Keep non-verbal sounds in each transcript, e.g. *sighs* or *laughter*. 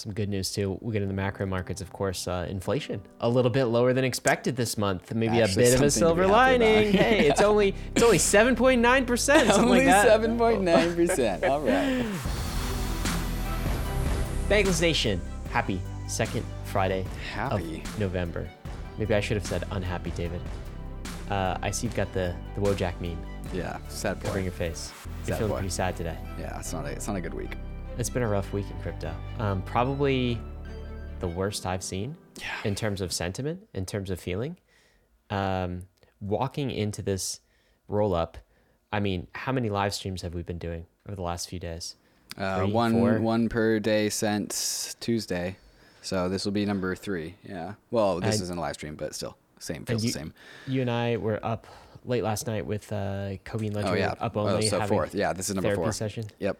Some good news too. We'll get in the macro markets, of course. Uh, inflation a little bit lower than expected this month. Maybe Actually, a bit of a something to be silver lining. *laughs* hey, it's only it's only seven point nine percent. Only seven point nine percent. All right. Bankless Nation, happy second Friday Happy. of November. Maybe I should have said unhappy, David. Uh, I see you've got the the Wojak meme Yeah. Sad boy. covering your face. You're feeling boy. pretty sad today. Yeah. It's not a. It's not a good week. It's been a rough week in crypto. Um, probably the worst I've seen Yeah. in terms of sentiment, in terms of feeling. Um, walking into this roll up, I mean, how many live streams have we been doing over the last few days? Uh, Three, one four? one per day since Tuesday. So this will be number three. Yeah. Well, this isn't a live stream, but still, same feels you, the same. you and I were up late last night with uh, Cobie and Ledger Oh yeah. up Oh, only. so having fourth. Yeah. This is number four. session. Yep.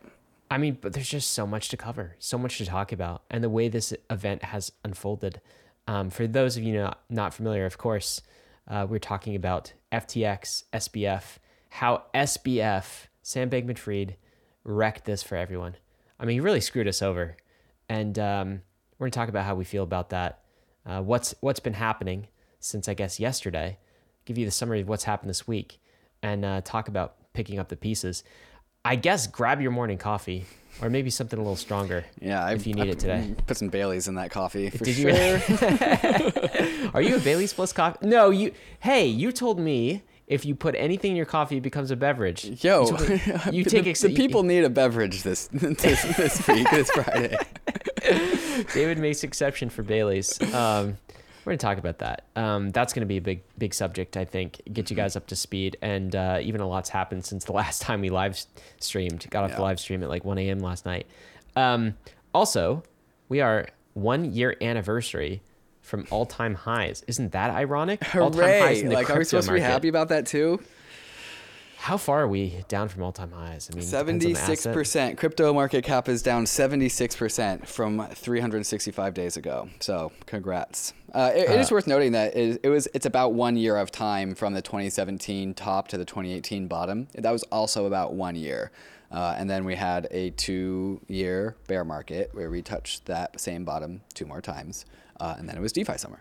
I mean, but there's just so much to cover, so much to talk about, and the way this event has unfolded. Um, for those of you not, not familiar, of course, uh, we're talking about FTX, SBF, how SBF, Sam Bankman Fried, wrecked this for everyone. I mean, he really screwed us over. And um, we're going to talk about how we feel about that, uh, what's, what's been happening since, I guess, yesterday, give you the summary of what's happened this week, and uh, talk about picking up the pieces. I guess grab your morning coffee or maybe something a little stronger. Yeah. I, If you need I it today. Put some Baileys in that coffee for Did you sure. *laughs* *laughs* Are you a Bailey's Plus coffee? No, you. Hey, you told me if you put anything in your coffee, it becomes a beverage. Yo, you, me- *laughs* you take the ex- people need a beverage this this, this week, this Friday. David makes exception for Bailey's. Um, we're gonna talk about that. Um, that's gonna be a big, big subject. I think get you guys up to speed, and uh, even a lot's happened since the *laughs* last time we live streamed. Got off the live stream at like 1 a.m. last night. Um, also, we are one year anniversary from all time highs. Isn't that ironic? All-time highs in the Like, are we supposed to be happy about that too? How far are we down from all time highs? I mean, depends on the Seventy-six asset. percent. Crypto market cap is down seventy-six percent from three hundred sixty-five days ago. So, congrats. Uh, it, it is Uh, worth noting that it, it was it's about one year of time from the 2017 top to the 2018 bottom. That was also about one year. Uh, and then we had a two-year bear market where we touched that same bottom two more times. Uh, and then it was DeFi summer.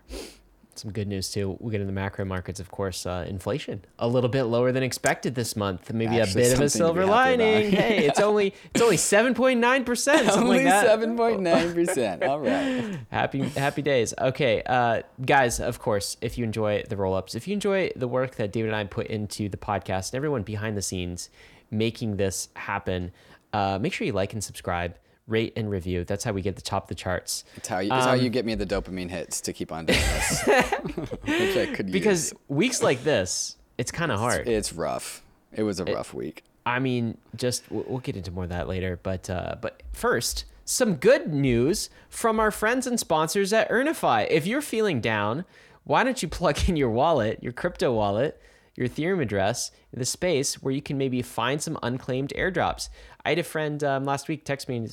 Some good news too. We'll get in the macro markets, of course. Uh, inflation a little bit lower than expected this month. Maybe Actually, a bit of a silver be happy about. lining. hey, *laughs* it's only it's only seven point nine percent. Only seven point nine percent. All right. *laughs* Happy happy days. Okay, uh, guys. Of course, if you enjoy the roll ups, if you enjoy the work that David and I put into the podcast, and everyone behind the scenes making this happen, uh, make sure you like and subscribe, rate and review. That's how we get the top of the charts. It's how you, it's how Um, you get me the dopamine hits to keep on doing this. *laughs* Which I could Because use. weeks like this, it's kind of hard. it's rough. It was a rough week. I mean, just we'll we'll get into more of that later. But uh, but first, some good news from our friends and sponsors at Earnifi. If you're feeling down, why don't you plug in your wallet, your crypto wallet, your Ethereum address, the space where you can maybe find some unclaimed airdrops. I had a friend um, last week text me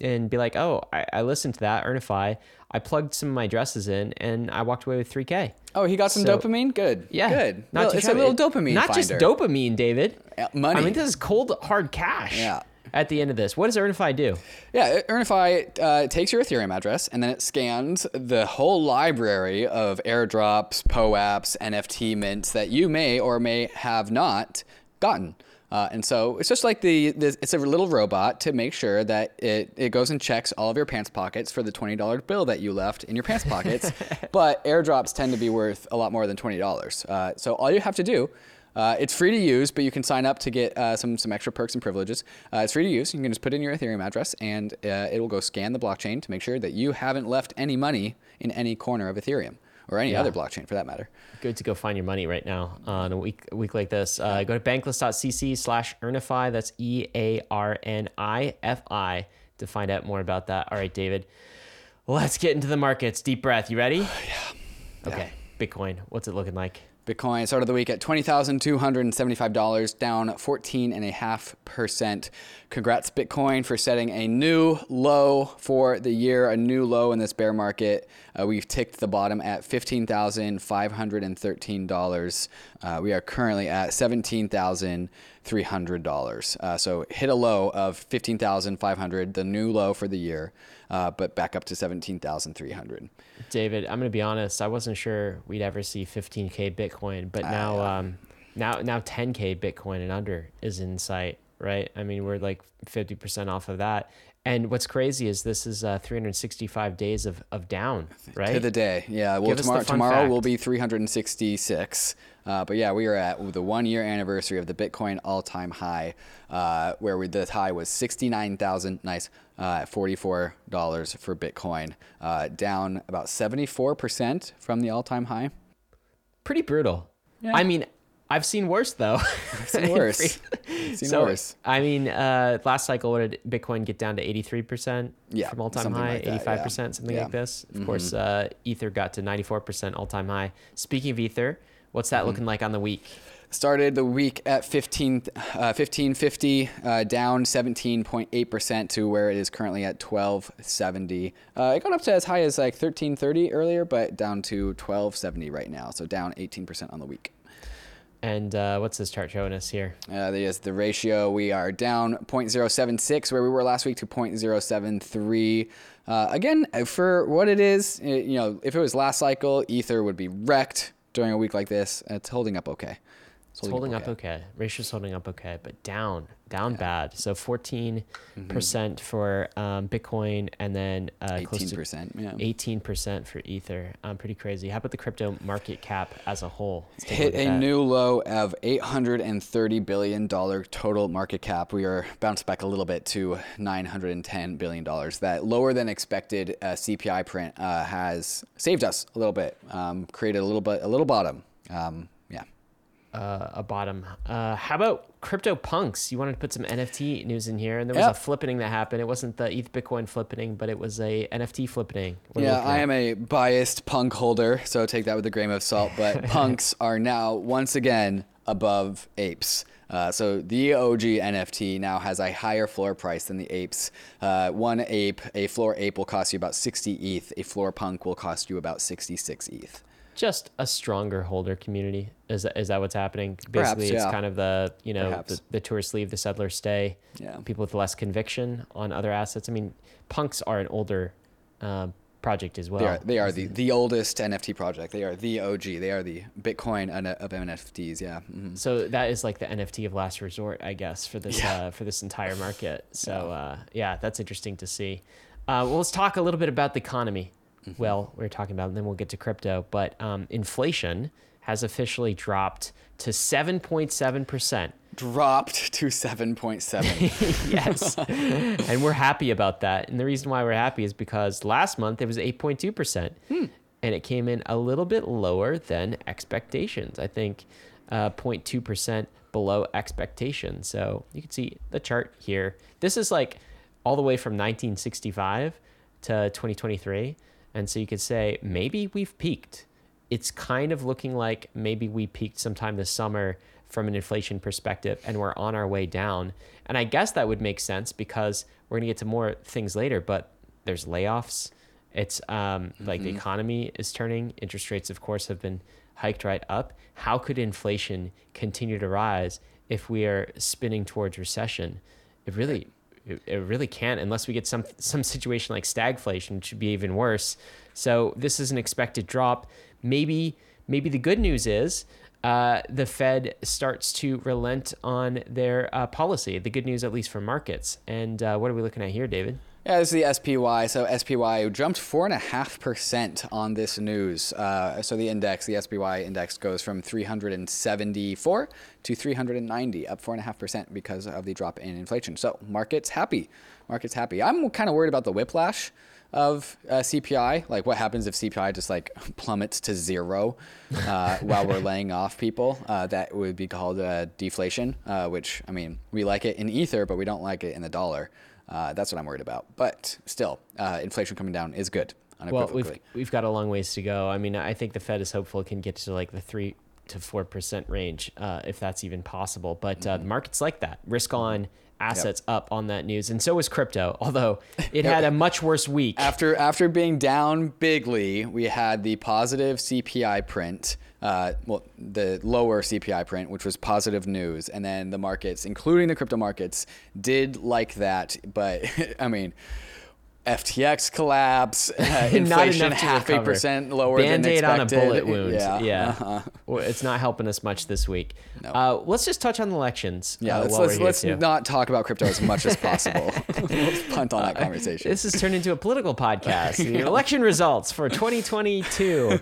and- be like, "Oh, I, I listened to that Earnifi. I plugged some of my addresses in, and I walked away with 3K." Oh, he got some So- dopamine. Good. Yeah, Good. Not Well, it's a little dopamine. Not just dopamine, David. Money. I mean, this is cold hard cash. Yeah. At the end of this, what does Earnifi do? Yeah, Earnifi uh, takes your Ethereum address and then it scans the whole library of airdrops, POAPs, NFT mints that you may or may have not gotten. Uh, and so it's just like the, the it's a little robot to make sure that it, it goes and checks all of your pants pockets for the twenty dollar bill that you left in your pants pockets. *laughs* but airdrops tend to be worth a lot more than twenty dollars. Uh, so all you have to do uh, it's free to use, but you can sign up to get uh, some some extra perks and privileges. Uh, it's free to use. You can just put in your Ethereum address, and uh, it will go scan the blockchain to make sure that you haven't left any money in any corner of Ethereum or any Yeah. other blockchain for that matter. Good to go find your money right now on a week a week like this. Uh, go to bankless.cc slash earnifi. That's E A R N I F I to find out more about that. All right, David. Let's get into the markets. Deep breath. You ready? *sighs* yeah. Okay. Bitcoin. What's it looking like? Bitcoin started the week at $20,275, down 14.5%. Congrats, Bitcoin, for setting a new low for the year, a new low in this bear market. Uh, we've ticked the bottom at $15,513. Uh, we are currently at $17,300. Uh, so hit a low of 15,500, the new low for the year, uh, but back up to 17,300. David, I'm gonna be honest. I wasn't sure we'd ever see 15k Bitcoin, but now, um, now, now 10k Bitcoin and under is in sight, right? I mean, we're like 50% off of that. And what's crazy is this is uh, 365 days of, of down, right? To the day, yeah. Well, Give tomorrow, tomorrow will be 366. Uh, but yeah, we are at the one year anniversary of the Bitcoin all time high, uh, where we, the high was 69,000, nice, uh, at $44 for Bitcoin, uh, down about 74% from the all time high. Pretty brutal. Yeah. I mean, I've seen worse though. I've seen worse. *laughs* Seen so, worse. I mean, uh, last cycle, what did Bitcoin get down to 83% Yeah, from all time high? like 85%, yeah. something Yeah. Mm-hmm. like this. Of course, uh, Ether got to 94% all time high. Speaking of Ether, what's Mm-hmm. that looking like on the week? Started the week at 15, uh, 1550, uh, down 17.8% to where it is currently at 1270. Uh, it got up to as high as like 1330 earlier, but down to 1270 right now. So down 18% on the week. And uh, what's this chart showing us here? Uh, there's the ratio. We are down 0.076 where we were last week to 0.073. Uh, again, for what it is, uh, you know, if it was last cycle, Ether would be wrecked during a week like this. It's holding up okay. It's holding up okay. Ratio's holding up okay, but down, down bad. So 14% Mm-hmm. for um, Bitcoin and then uh, close to 18%. Yeah. 18% for Ether. Um, pretty crazy. How about the crypto market cap as a whole? Hit at a new low of 830 billion dollar total market cap. We are bounced back a little bit to 910 billion dollars. That lower than expected uh, CPI print uh, has saved us a little bit, um, created a little bit a little bottom. Um, yeah. Uh, a bottom. Uh, how about crypto punks? You wanted to put some NFT news in here, and there was Yeah. a flippening that happened. It wasn't the ETH Bitcoin flippening, but it was a NFT flippening. What Yeah, I am a biased punk holder, so take that with a grain of salt. But *laughs* punks are now once again above apes. Uh, so the OG NFT now has a higher floor price than the apes. Uh, one ape, a floor ape, will cost you about 60 ETH. A floor punk will cost you about 66 ETH. Just a stronger holder community. Is that, is that what's happening? Perhaps, Basically, it's yeah. kind of the you know the, the tourists leave, the settlers stay. Yeah. People with less conviction on other assets. I mean, punks are an older uh, project as well. They are, they are the, the oldest NFT project. They are the OG. They are the Bitcoin of NFTs. Yeah. mhm. So that is like the NFT of last resort, I guess, for this uh, for this entire market. So uh, yeah, that's interesting to see. Uh, well, let's talk a little bit about the economy. Mm-hmm. Well, we are talking about, and then we'll get to crypto. But um, inflation has officially dropped to seven point seven percent. Dropped to 7.7. *laughs* Yes, *laughs* and we're happy about that. And the reason why we're happy is because last month it was eight point two percent, Hmm. and it came in a little bit lower than expectations. I think uh, 0.2 percent below expectations. So you can see the chart here. This is like all the way from 1965 to 2023, and so you could say maybe we've peaked. It's kind of looking like maybe we peaked sometime this summer from an inflation perspective and we're on our way down. And I guess that would make sense because we're going to get to more things later, but there's layoffs. It's um, like the economy is turning. Interest rates, of course, have been hiked right up. How could inflation continue to rise if we are spinning towards recession? It really, it, it really can't unless we get some some situation like stagflation, which would be even worse. So this is an expected drop. Maybe maybe the good news is uh, the Fed starts to relent on their uh, policy. The good news, at least for markets. And uh, what are we looking at here, David? Yeah, this is the SPY. So SPY jumped four and a half percent on this news. Uh, so the index, the SPY index, goes from 374 to 390, up four and a half percent because of the drop in inflation. So markets happy. Markets happy. I'm kind of worried about the whiplash of uh, CPI. Like what happens if CPI just like *laughs* plummets to zero uh, while we're laying off people? Uh, that would be called uh, deflation. Uh, which I mean, we like it in ether, but we don't like it in the dollar. Uh, that's what I'm worried about. But still, uh, inflation coming down is good. Well, we've we've got a long ways to go. I mean, I think the Fed is hopeful it can get to like the three to four percent range, uh, if that's even possible. But uh, the markets like that. Risk on assets up on that news, and so was crypto. Although *laughs* it had a much worse week. After after being down bigly, we had the positive CPI print. Uh, well, the lower CPI print, which was positive news, and then the markets, including the crypto markets, did like that. But *laughs* I mean, FTX collapse, *laughs* *laughs* uh, inflation half a percent lower Band-aid than on a bullet wound. Yeah, *laughs* Yeah. uh-huh. It's not helping us much this week. No. Uh, let's just touch on the elections. Yeah, uh, let's let's, let's not talk about crypto as much as possible. let's punt on that conversation. This has turned into a political podcast. The election results for 2022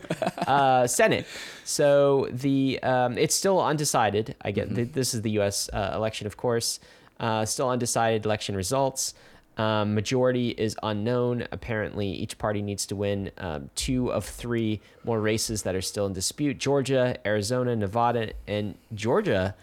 uh, Senate. So the um, it's still undecided. I get th- this is the U.S. Uh, election, of course. Uh, still undecided election results. Um, majority is unknown. Apparently, each party needs to win um, two of three more races that are still in dispute: Georgia, Arizona, Nevada, and Georgia.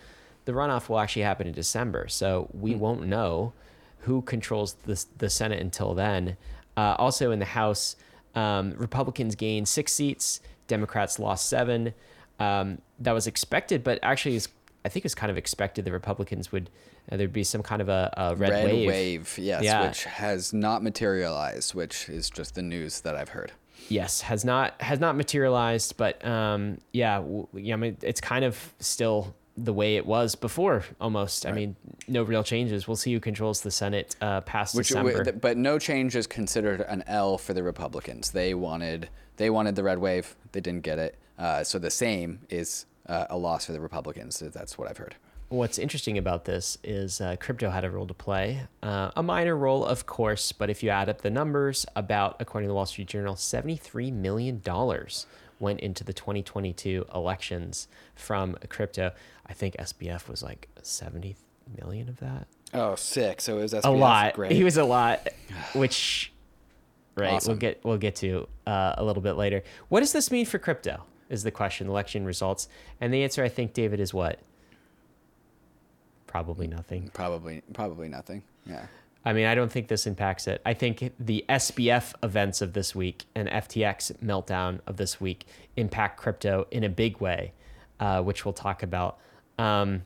The runoff will actually happen in December, so we won't know who controls the, the Senate until then. Uh, also in the House, um, Republicans gained six seats, Democrats lost seven. Um, that was expected, but actually, is I think it's kind of expected the Republicans would uh, there'd be some kind of a, a red, Red wave. wave, yes, Yeah. which has not materialized, which is just the news that I've heard. Yes, has not has not materialized, but um, yeah, w- yeah. I mean, it's kind of still the way it was before, almost. I mean, no real changes. We'll see who controls the Senate uh, past Which, December. th- but no change is considered an L for the Republicans. They wanted they wanted the red wave. They didn't get it. Uh, so the same is uh, a loss for the Republicans. That's what I've heard. What's interesting about this is uh, crypto had a role to play, uh, a minor role, of course, but if you add up the numbers, about, according to the Wall Street Journal, $73 million went into the 2022 elections from crypto. I think SBF was like 70 million of that. Oh, sick! So it was SBF. a lot. Great. He was a lot, which, right, Awesome. we'll get we'll get to uh, a little bit later. What does this mean for crypto? Is the question. Election results, and the answer, I think, David, is what? Probably nothing. probably probably nothing. Yeah. I mean, I don't think this impacts it. I think the SBF events of this week and FTX meltdown of this week impact crypto in a big way, uh, which we'll talk about. Um,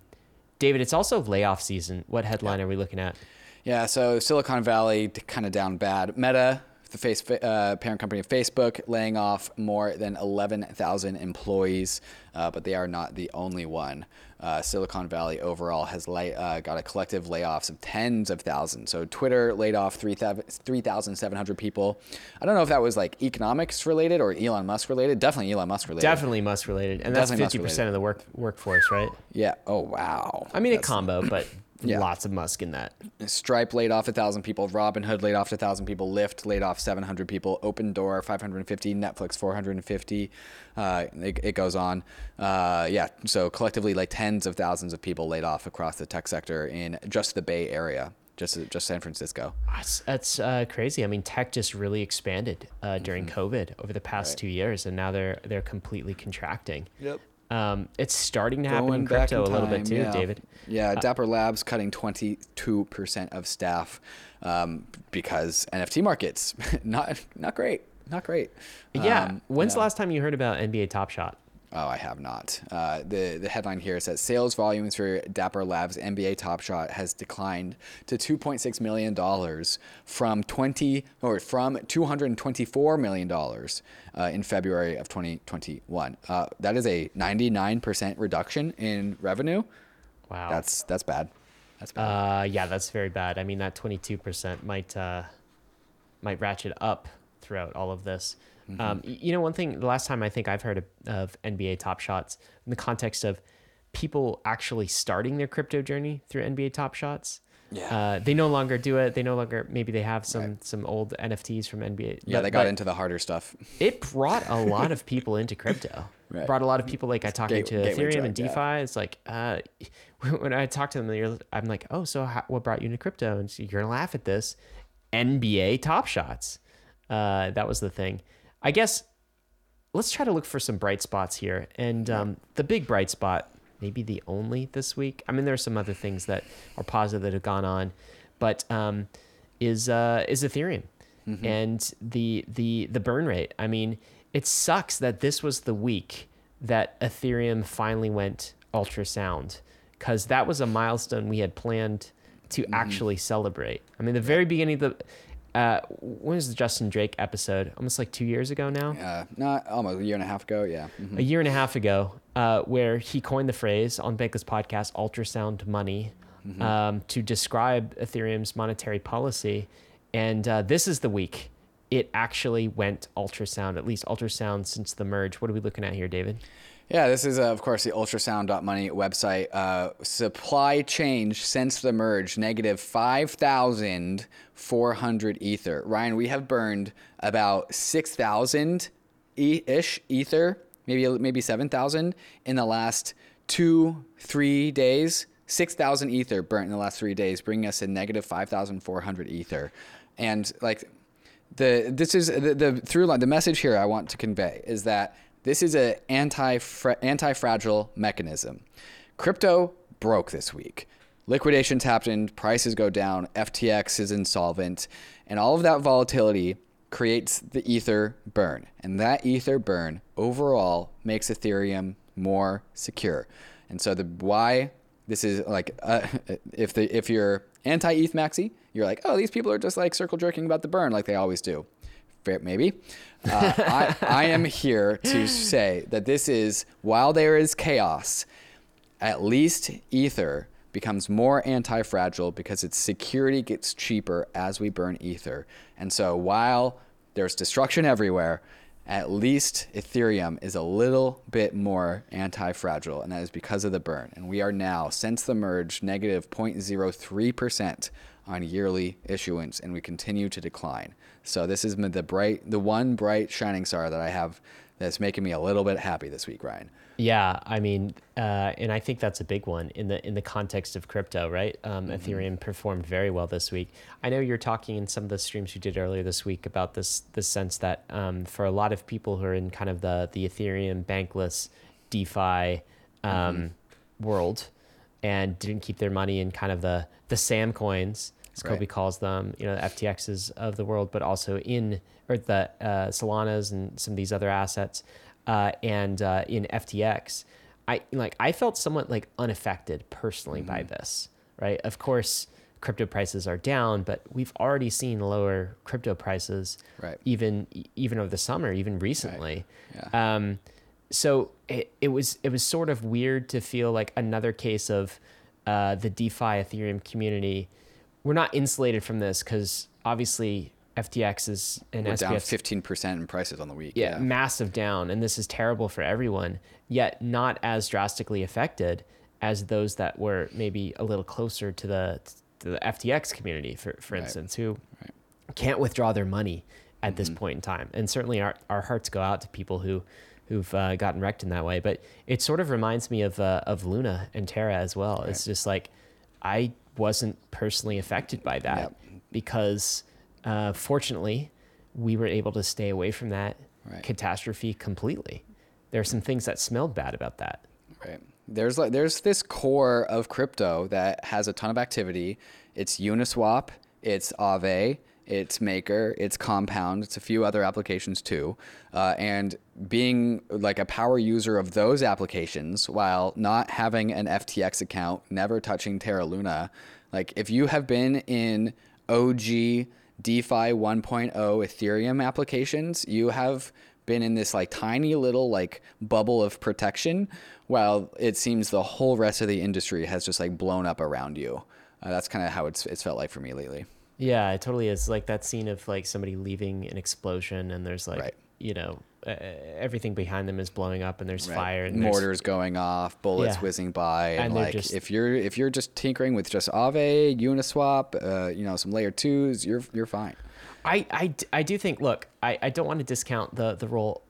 David, it's also layoff season. What headline are we looking at? Yeah, so Silicon Valley kind of down bad. Meta, the face uh, parent company of Facebook, laying off more than 11,000 employees, uh, but they are not the only one. Uh, Silicon Valley overall has lay, uh, got a collective layoffs of tens of thousands. So Twitter laid off 3,700 people. I don't know if that was like economics related or Elon Musk related. Definitely Elon Musk related. Definitely Musk related, and that's Definitely fifty percent of the work workforce, right? Yeah. Oh wow. I mean, a combo, but Yeah. lots of Musk in that. Stripe laid off a 1,000 people. Robinhood laid off a 1,000 people. Lyft laid off 700 people. Opendoor 550. Netflix 450. Uh, it, it goes on. Uh, yeah, so collectively, like tens of thousands of people laid off across the tech sector in just the Bay Area, just just San Francisco. That's, that's uh, crazy. I mean, tech just really expanded uh, during COVID over the past Mm-hmm. Right. two years, and now they're they're completely contracting. Yep. Um, it's starting to happen Going in crypto in a little bit too, yeah. David. Yeah, Dapper Labs cutting 22% of staff um, because NFT markets *laughs* not not great, not great. Yeah. Um, When's yeah. the last time you heard about NBA Top Shot? Oh, I have not. Uh, the the headline here says sales volumes for Dapper Labs NBA Top Shot has declined to 2.6 million dollars from 20 or from 224 million dollars uh, in February of 2021. Uh, that is a 99% reduction in revenue. Wow. That's that's bad. That's bad. Uh, yeah, that's very bad. I mean, that 22% might uh, might ratchet up throughout all of this. Mm-hmm. Um, you know, one thing, the last time I think I've heard of, of NBA Top Shots in the context of people actually starting their crypto journey through NBA Top Shots. Yeah. Uh, they no longer do it. They no longer, maybe they have some, Right. some old NFTs from NBA. yeah, but- they got into the harder stuff. it brought a lot of people into crypto. *laughs* Right. Brought a lot of people like I talked gate- to Ethereum and DeFi. yeah. It's like uh, *laughs* when I talk to them, I'm like, oh, so how, what brought you into crypto? And so you're gonna laugh at this. NBA Top Shots. Uh, that was the thing. I guess let's try to look for some bright spots here. And um, the big bright spot, maybe the only this week. I mean, there are some other things that are positive that have gone on, but um, is uh, is Ethereum and the the the burn rate. I mean, it sucks that this was the week that Ethereum finally went ultrasound because that was a milestone we had planned to actually celebrate. I mean, the very beginning of the uh, when was the Justin Drake episode? Almost like two years ago now. Uh, not almost a year and a half ago. Yeah. Mhm. a year and a half ago, uh, where he coined the phrase on Bankless podcast "ultrasound money" um, to describe Ethereum's monetary policy. And uh, this is the week it actually went ultrasound, at least ultrasound since the merge. What are we looking at here, David? Yeah, this is, uh, of course, the ultrasound.money website. Uh, supply change since the merge, negative 5,400 Ether. Ryan, we have burned about 6,000 ish Ether, maybe, maybe 7,000 in the last two, three days. 6,000 Ether burnt in the last three days, bringing us a negative 5,400 Ether. And like, the this is the, the through line the message here I want to convey is that this is a anti anti fragile mechanism. Crypto broke this week. Liquidations happened, prices go down, FTX is insolvent, and all of that volatility creates the ether burn. And that ether burn overall makes Ethereum more secure. And so the why this is like uh, *laughs* if the if you're anti ETH maxi, you're like, oh, these people are just like circle jerking about the burn like they always do. Maybe. Uh, I, I *laughs* am here to say that this is while there is chaos, at least Ether becomes more anti fragile because its security gets cheaper as we burn Ether. And so while there's destruction everywhere, at least Ethereum is a little bit more anti fragile, and that is because of the burn. And we are now, since the merge, negative 0.03% on yearly issuance, and we continue to decline. So this is the bright, the one bright shining star that I have that's making me a little bit happy this week, Ryan. Yeah, I mean, uh, and I think that's a big one in the in the context of crypto, right? Um, Ethereum performed very well this week. I know you're talking in some of the streams you did earlier this week about this this sense that um, for a lot of people who are in kind of the the Ethereum bankless DeFi um, world and didn't keep their money in kind of the the Sam coins, as Right. Cobie calls them, you know, the FTXs of the world, but also in or the uh, Solanas and some of these other assets, uh, and uh, in FTX. I like I felt somewhat like unaffected personally Mm-hmm. by this, right? Of course, crypto prices are down, but we've already seen lower crypto prices, Right. even even over the summer, even recently. Right. Yeah. Um, so it, it was it was sort of weird to feel like another case of uh, the DeFi Ethereum community. We're not insulated from this because obviously FTX is and We're down 15% in prices on the week. yeah, massive down, and this is terrible for everyone. Yet not as drastically affected as those that were maybe a little closer to the to the FTX community, for for Right. instance, who Right. can't withdraw their money at this point in time. And certainly our, our hearts go out to people who who've uh, gotten wrecked in that way. But it sort of reminds me of uh, of Luna and Terra as well. It's just like I wasn't personally affected by that Yep. because uh, fortunately we were able to stay away from that Right. catastrophe completely. There are some things that smelled bad about that. Right. There's like there's this core of crypto that has a ton of activity. It's Uniswap, it's Aave, it's Maker, it's Compound, it's a few other applications too. Uh, and being like a power user of those applications while not having an FTX account, never touching Terra Luna, like if you have been in OG DeFi 1.0 Ethereum applications, you have been in this like tiny little like bubble of protection while it seems the whole rest of the industry has just like blown up around you. Uh, that's kind of how it's it's felt like for me lately. Yeah, it totally is like that scene of like somebody leaving an explosion and there's like, Right. you know, uh, everything behind them is blowing up and there's Right. fire and there's- mortars going off, bullets Yeah. whizzing by, and, And like just- if you're if you're just tinkering with just Aave, Uniswap, uh, you know some layer twos, you're you're fine. I, I, I do think, look, I, I don't want to discount the, the role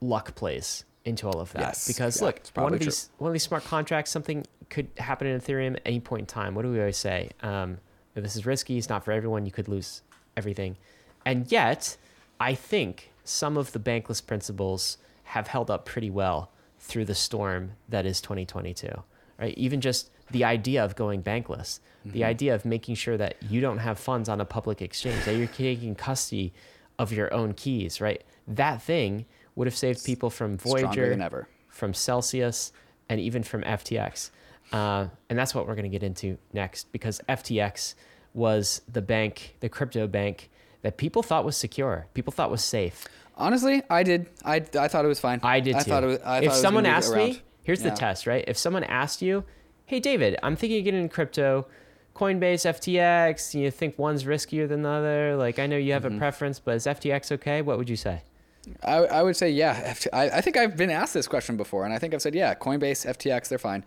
luck plays into all of that Yes, because yeah, look, one of true. these one of these smart contracts, something could happen in Ethereum at any point in time. What do we always say? Um, this is risky, it's not for everyone. You could lose everything, and yet, I think some of the bankless principles have held up pretty well through the storm that is 2022. Right, even just the idea of going bankless, the Mm-hmm. idea of making sure that you don't have funds on a public exchange, that you're taking custody of your own keys, right? That thing would have saved people from Voyager, from Celsius, and even from FTX. Uh, and that's what we're going to get into next because FTX was the bank, the crypto bank that people thought was secure, people thought was safe. Honestly, I did. I, I thought it was fine. I did too. I thought it was, I if thought someone asked me, here's Yeah. the test, right? If someone asked you, "Hey David, I'm thinking of getting in crypto, Coinbase, FTX. You think one's riskier than the other? Like I know you have Mm-hmm. a preference, but is FTX okay? What would you say?" I, I would say yeah. I, I think I've been asked this question before, and I think I've said yeah. Coinbase, FTX, they're fine.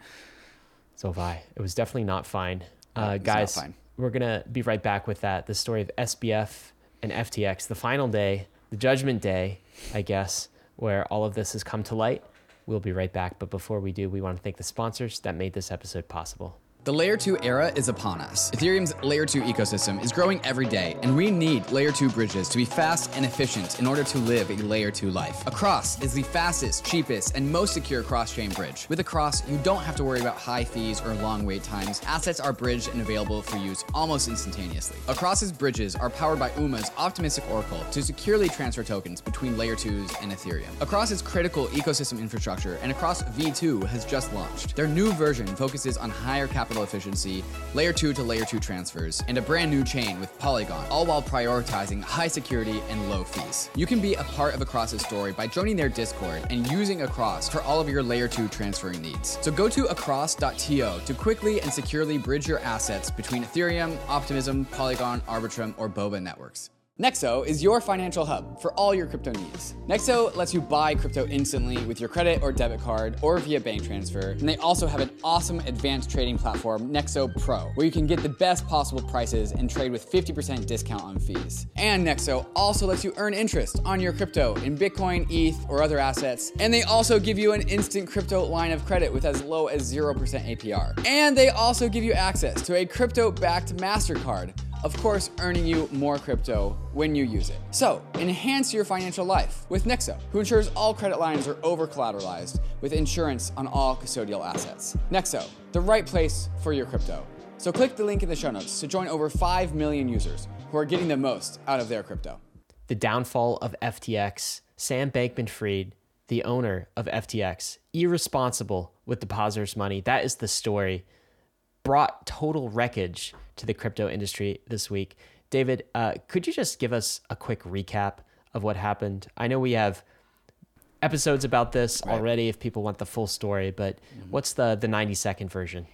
So have I. It was definitely not fine. Uh, not guys, fine. we're going to be right back with that. The story of SBF and FTX, the final day, the judgment day, I guess, where all of this has come to light. We'll be right back. But before we do, we want to thank the sponsors that made this episode possible. The Layer 2 era is upon us. Ethereum's Layer 2 ecosystem is growing every day, and we need Layer 2 bridges to be fast and efficient in order to live a Layer 2 life. Across is the fastest, cheapest, and most secure cross chain bridge. With Across, you don't have to worry about high fees or long wait times. Assets are bridged and available for use almost instantaneously. Across's bridges are powered by UMA's optimistic oracle to securely transfer tokens between Layer 2s and Ethereum. Across is critical ecosystem infrastructure, and Across V2 has just launched. Their new version focuses on higher capital efficiency, layer 2 to layer 2 transfers, and a brand new chain with Polygon, all while prioritizing high security and low fees. You can be a part of Across's story by joining their Discord and using Across for all of your layer 2 transferring needs. So go to across.to to quickly and securely bridge your assets between Ethereum, Optimism, Polygon, Arbitrum, or Boba networks. Nexo is your financial hub for all your crypto needs. Nexo lets you buy crypto instantly with your credit or debit card or via bank transfer. And they also have an awesome advanced trading platform, Nexo Pro, where you can get the best possible prices and trade with 50% discount on fees. And Nexo also lets you earn interest on your crypto in Bitcoin, ETH, or other assets. And they also give you an instant crypto line of credit with as low as 0% APR. And they also give you access to a crypto backed MasterCard of course, earning you more crypto when you use it. So, enhance your financial life with Nexo, who ensures all credit lines are over collateralized with insurance on all custodial assets. Nexo, the right place for your crypto. So, click the link in the show notes to join over 5 million users who are getting the most out of their crypto. The downfall of FTX, Sam Bankman Fried, the owner of FTX, irresponsible with depositors' money. That is the story. Brought total wreckage to the crypto industry this week. David, uh, could you just give us a quick recap of what happened? I know we have episodes about this already if people want the full story, but what's the, the 90 second version?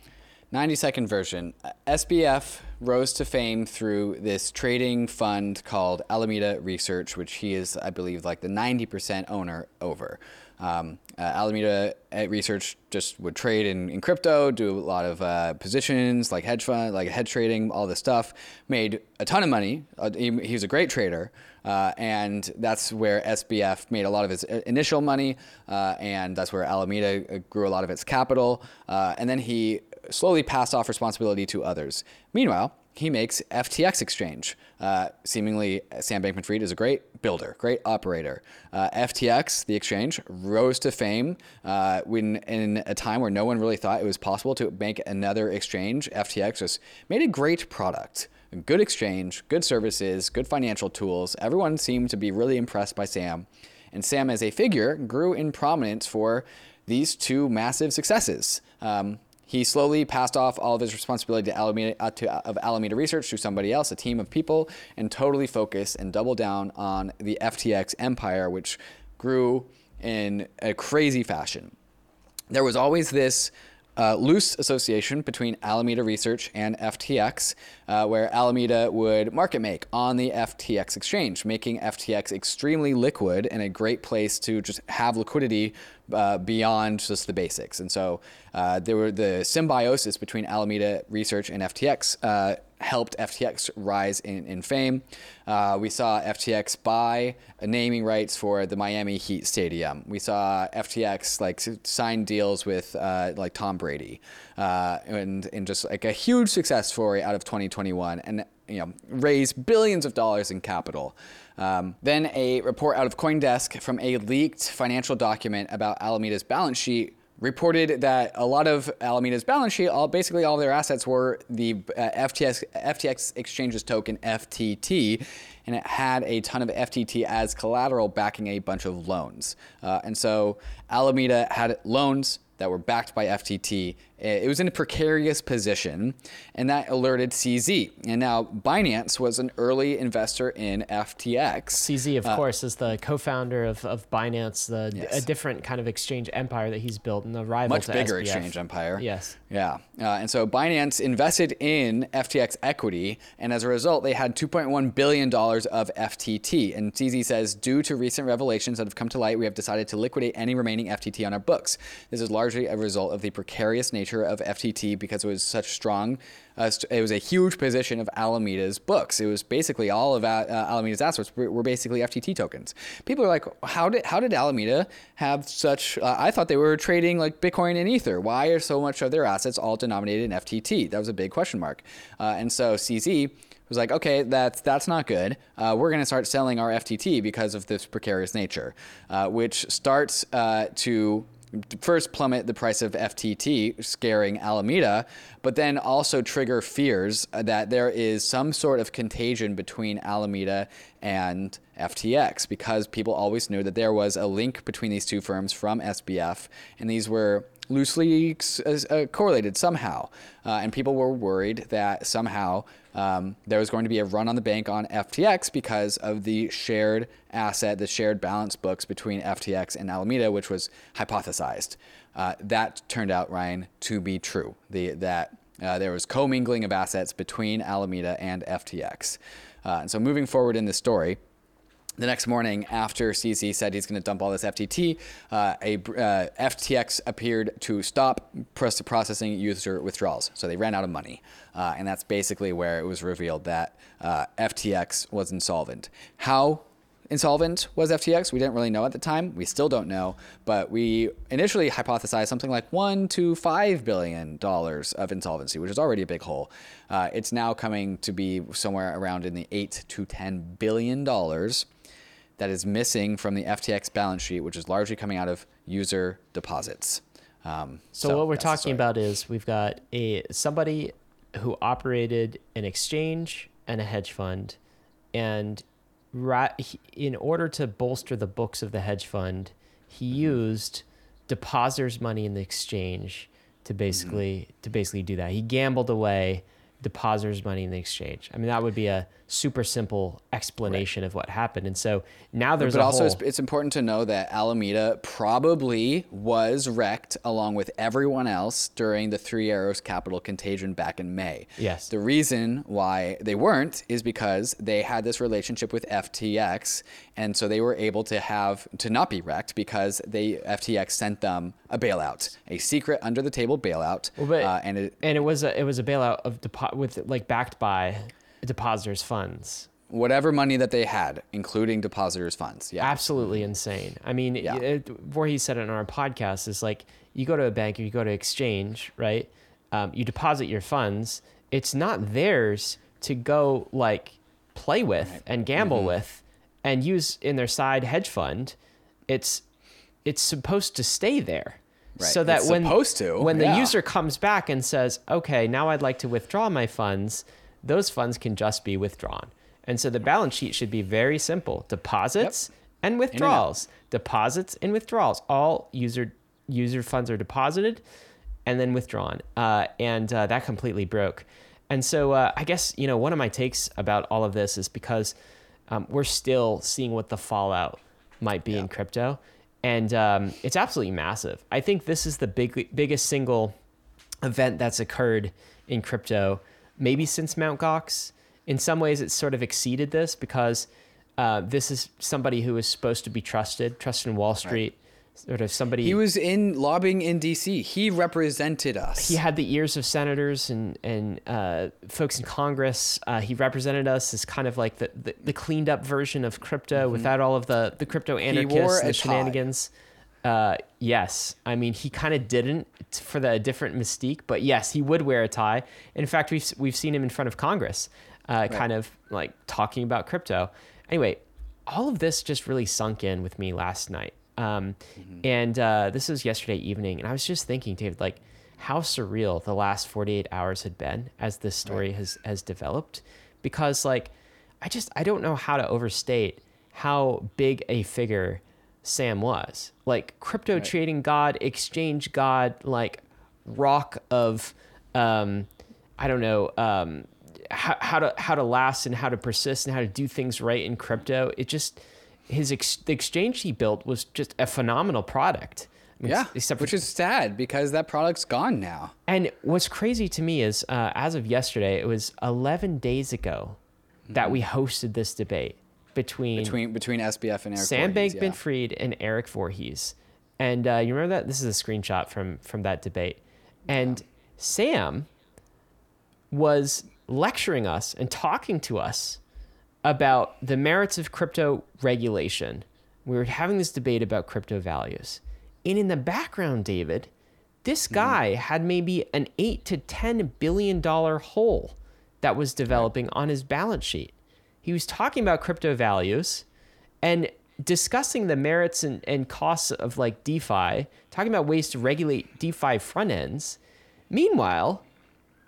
90 second version. SBF rose to fame through this trading fund called Alameda Research, which he is, I believe, like the 90% owner over. Um, uh, Alameda uh, Research just would trade in, in crypto, do a lot of uh, positions like hedge fund, like hedge trading, all this stuff. Made a ton of money. Uh, he, he was a great trader. Uh, and that's where SBF made a lot of its uh, initial money, uh, and that's where Alameda grew a lot of its capital. And then he slowly passed off responsibility to others. Meanwhile, he makes FTX Exchange. Uh, seemingly, Sam Bankman Fried is a great builder, great operator. Uh, FTX, the exchange, rose to fame uh, when in a time where no one really thought it was possible to make another exchange. FTX just made a great product. A Good exchange, good services, good financial tools. Everyone seemed to be really impressed by Sam. And Sam, as a figure, grew in prominence for these two massive successes. Um, he slowly passed off all of his responsibility to Alameda, uh, to, of Alameda Research to somebody else, a team of people, and totally focused and doubled down on the FTX empire, which grew in a crazy fashion. There was always this uh, loose association between Alameda Research and FTX, uh, where Alameda would market make on the FTX exchange, making FTX extremely liquid and a great place to just have liquidity uh, beyond just the basics. And so uh, there were the symbiosis between Alameda Research and FTX uh, helped FTX rise in, in fame. Uh, we saw FTX buy naming rights for the Miami Heat Stadium. We saw FTX like sign deals with uh, like Tom Brady, uh, and and just like a huge success story out of 2021, and you know raise billions of dollars in capital. Um, then a report out of CoinDesk from a leaked financial document about Alameda's balance sheet reported that a lot of Alameda's balance sheet, all basically all their assets were the uh, FTX FTX exchange's token FTT, and it had a ton of FTT as collateral backing a bunch of loans. Uh, and so Alameda had loans that were backed by FTT, it was in a precarious position, and that alerted CZ. And now Binance was an early investor in FTX. CZ, of course, is the co-founder of, of Binance, the Yes. a different kind of exchange empire that he's built, and the rival much bigger SBF. exchange empire. Yes. Yeah. Uh, and so Binance invested in FTX equity, and as a result, they had $2.1 billion of FTT. And CZ says, due to recent revelations that have come to light, we have decided to liquidate any remaining FTT on our books. This is largely a result of the precarious nature of FTT because it was such strong. Uh, it was a huge position of Alameda's books. It was basically all of uh, Alameda's assets were, were basically FTT tokens. People are like, how did how did Alameda have such? Uh, I thought they were trading like Bitcoin and Ether. Why are so much of their assets all denominated in FTT? That was a big question mark. Uh, and so CZ was like, okay, that's that's not good. Uh, we're going to start selling our FTT because of this precarious nature, uh, which starts uh, to first plummet the price of FTT, scaring Alameda, but then also trigger fears that there is some sort of contagion between Alameda and FTX because people always knew that there was a link between these two firms from SBF, and these were loosely uh, correlated somehow. Uh, and people were worried that somehow um, there was going to be a run on the bank on FTX because of the shared asset, the shared balance books between FTX and Alameda, which was hypothesized. Uh, that turned out, Ryan, to be true. The, that uh, there was commingling of assets between Alameda and FTX. Uh, and so moving forward in the story, the next morning, after CZ said he's going to dump all this FTT, uh, a uh, FTX appeared to stop processing user withdrawals. So they ran out of money, uh, and that's basically where it was revealed that uh, FTX was insolvent. How insolvent was FTX? We didn't really know at the time. We still don't know, but we initially hypothesized something like one to five billion dollars of insolvency, which is already a big hole. Uh, it's now coming to be somewhere around in the eight to ten billion dollars that is missing from the FTX balance sheet, which is largely coming out of user deposits. Um, So, what we're talking about is we've got a somebody who operated an exchange and a hedge fund, and ra- in order to bolster the books of the hedge fund, he Mm-hmm. used depositors' money in the exchange to Mm-hmm. basically to basically do that. He gambled away depositors' money in the exchange. I mean, that would be a super simple explanation of what happened. And so now there's but also whole, it's, it's important to know that Alameda probably was wrecked along with everyone else during the Three Arrows Capital contagion back in May. Yes. The reason why they weren't is because they had this relationship with FTX, and so they were able to have to not be wrecked because they FTX sent them a bailout, a secret under the table bailout, Well, but- uh, and it, and it was a it was a bailout of depo- with like backed by depositors funds whatever money that they had, including depositors' funds. Yeah. absolutely insane i mean Yeah. it, Voorhees said it on our podcast is like you go to a bank or you go to exchange right um, you deposit your funds it's not theirs to go like play with and gamble Mm-hmm. with and use in their side hedge fund it's it's supposed to stay there Right. so that It's when when the user comes back and says okay now i'd like to withdraw my funds those funds can just be withdrawn. And so the balance sheet should be very simple. Deposits and withdrawals. Deposits and withdrawals. All user user funds are deposited and then withdrawn. Uh, and uh, that completely broke. And so uh, i guess you know one of my takes about all of this is because um, we're still seeing what the fallout might be in crypto. And um, it's absolutely massive. I think this is the big biggest single event that's occurred in crypto maybe since Mount Gox. In some ways, it's sort of exceeded this because uh, this is somebody who is supposed to be trusted, trusted in Wall Street, sort of somebody. He was in lobbying in D.C. He represented us. he had the ears of senators and and uh, folks in Congress. Uh, he represented us as kind of like the, the, the cleaned up version of crypto without all of the the crypto Mm-hmm. anarchists and the tie. Uh, yes, I mean he kind of didn't for the different mystique, but yes, he would wear a tie. In fact, we've we've seen him in front of Congress, uh, kind of like talking about crypto. Anyway, all of this just really sunk in with me last night. Um, And uh, this was yesterday evening, and I was just thinking, David, like how surreal the last 48 hours had been as this story has has developed, because like I just I don't know how to overstate how big a figure Sam was. Like crypto trading god, exchange god, like rock of um, I don't know um, how, how to how to last and how to persist and how to do things right in crypto. It just his ex- the exchange he built was just a phenomenal product. I mean, Yeah, except for which is sad because that product's gone now. and what's crazy to me is, uh, as of yesterday, it was 11 days ago that we hosted this debate between, Between between SBF and Eric Sam Voorhees, Bankman Fried and Eric Voorhees. And uh, you remember that? This is a screenshot from from that debate. And Sam was lecturing us and talking to us about the merits of crypto regulation. We were having this debate about crypto values. And in the background, David, this guy had maybe an eight to ten billion dollar hole that was developing on his balance sheet. He was talking about crypto values and discussing the merits and, and costs of like DeFi, talking about ways to regulate DeFi front ends. Meanwhile,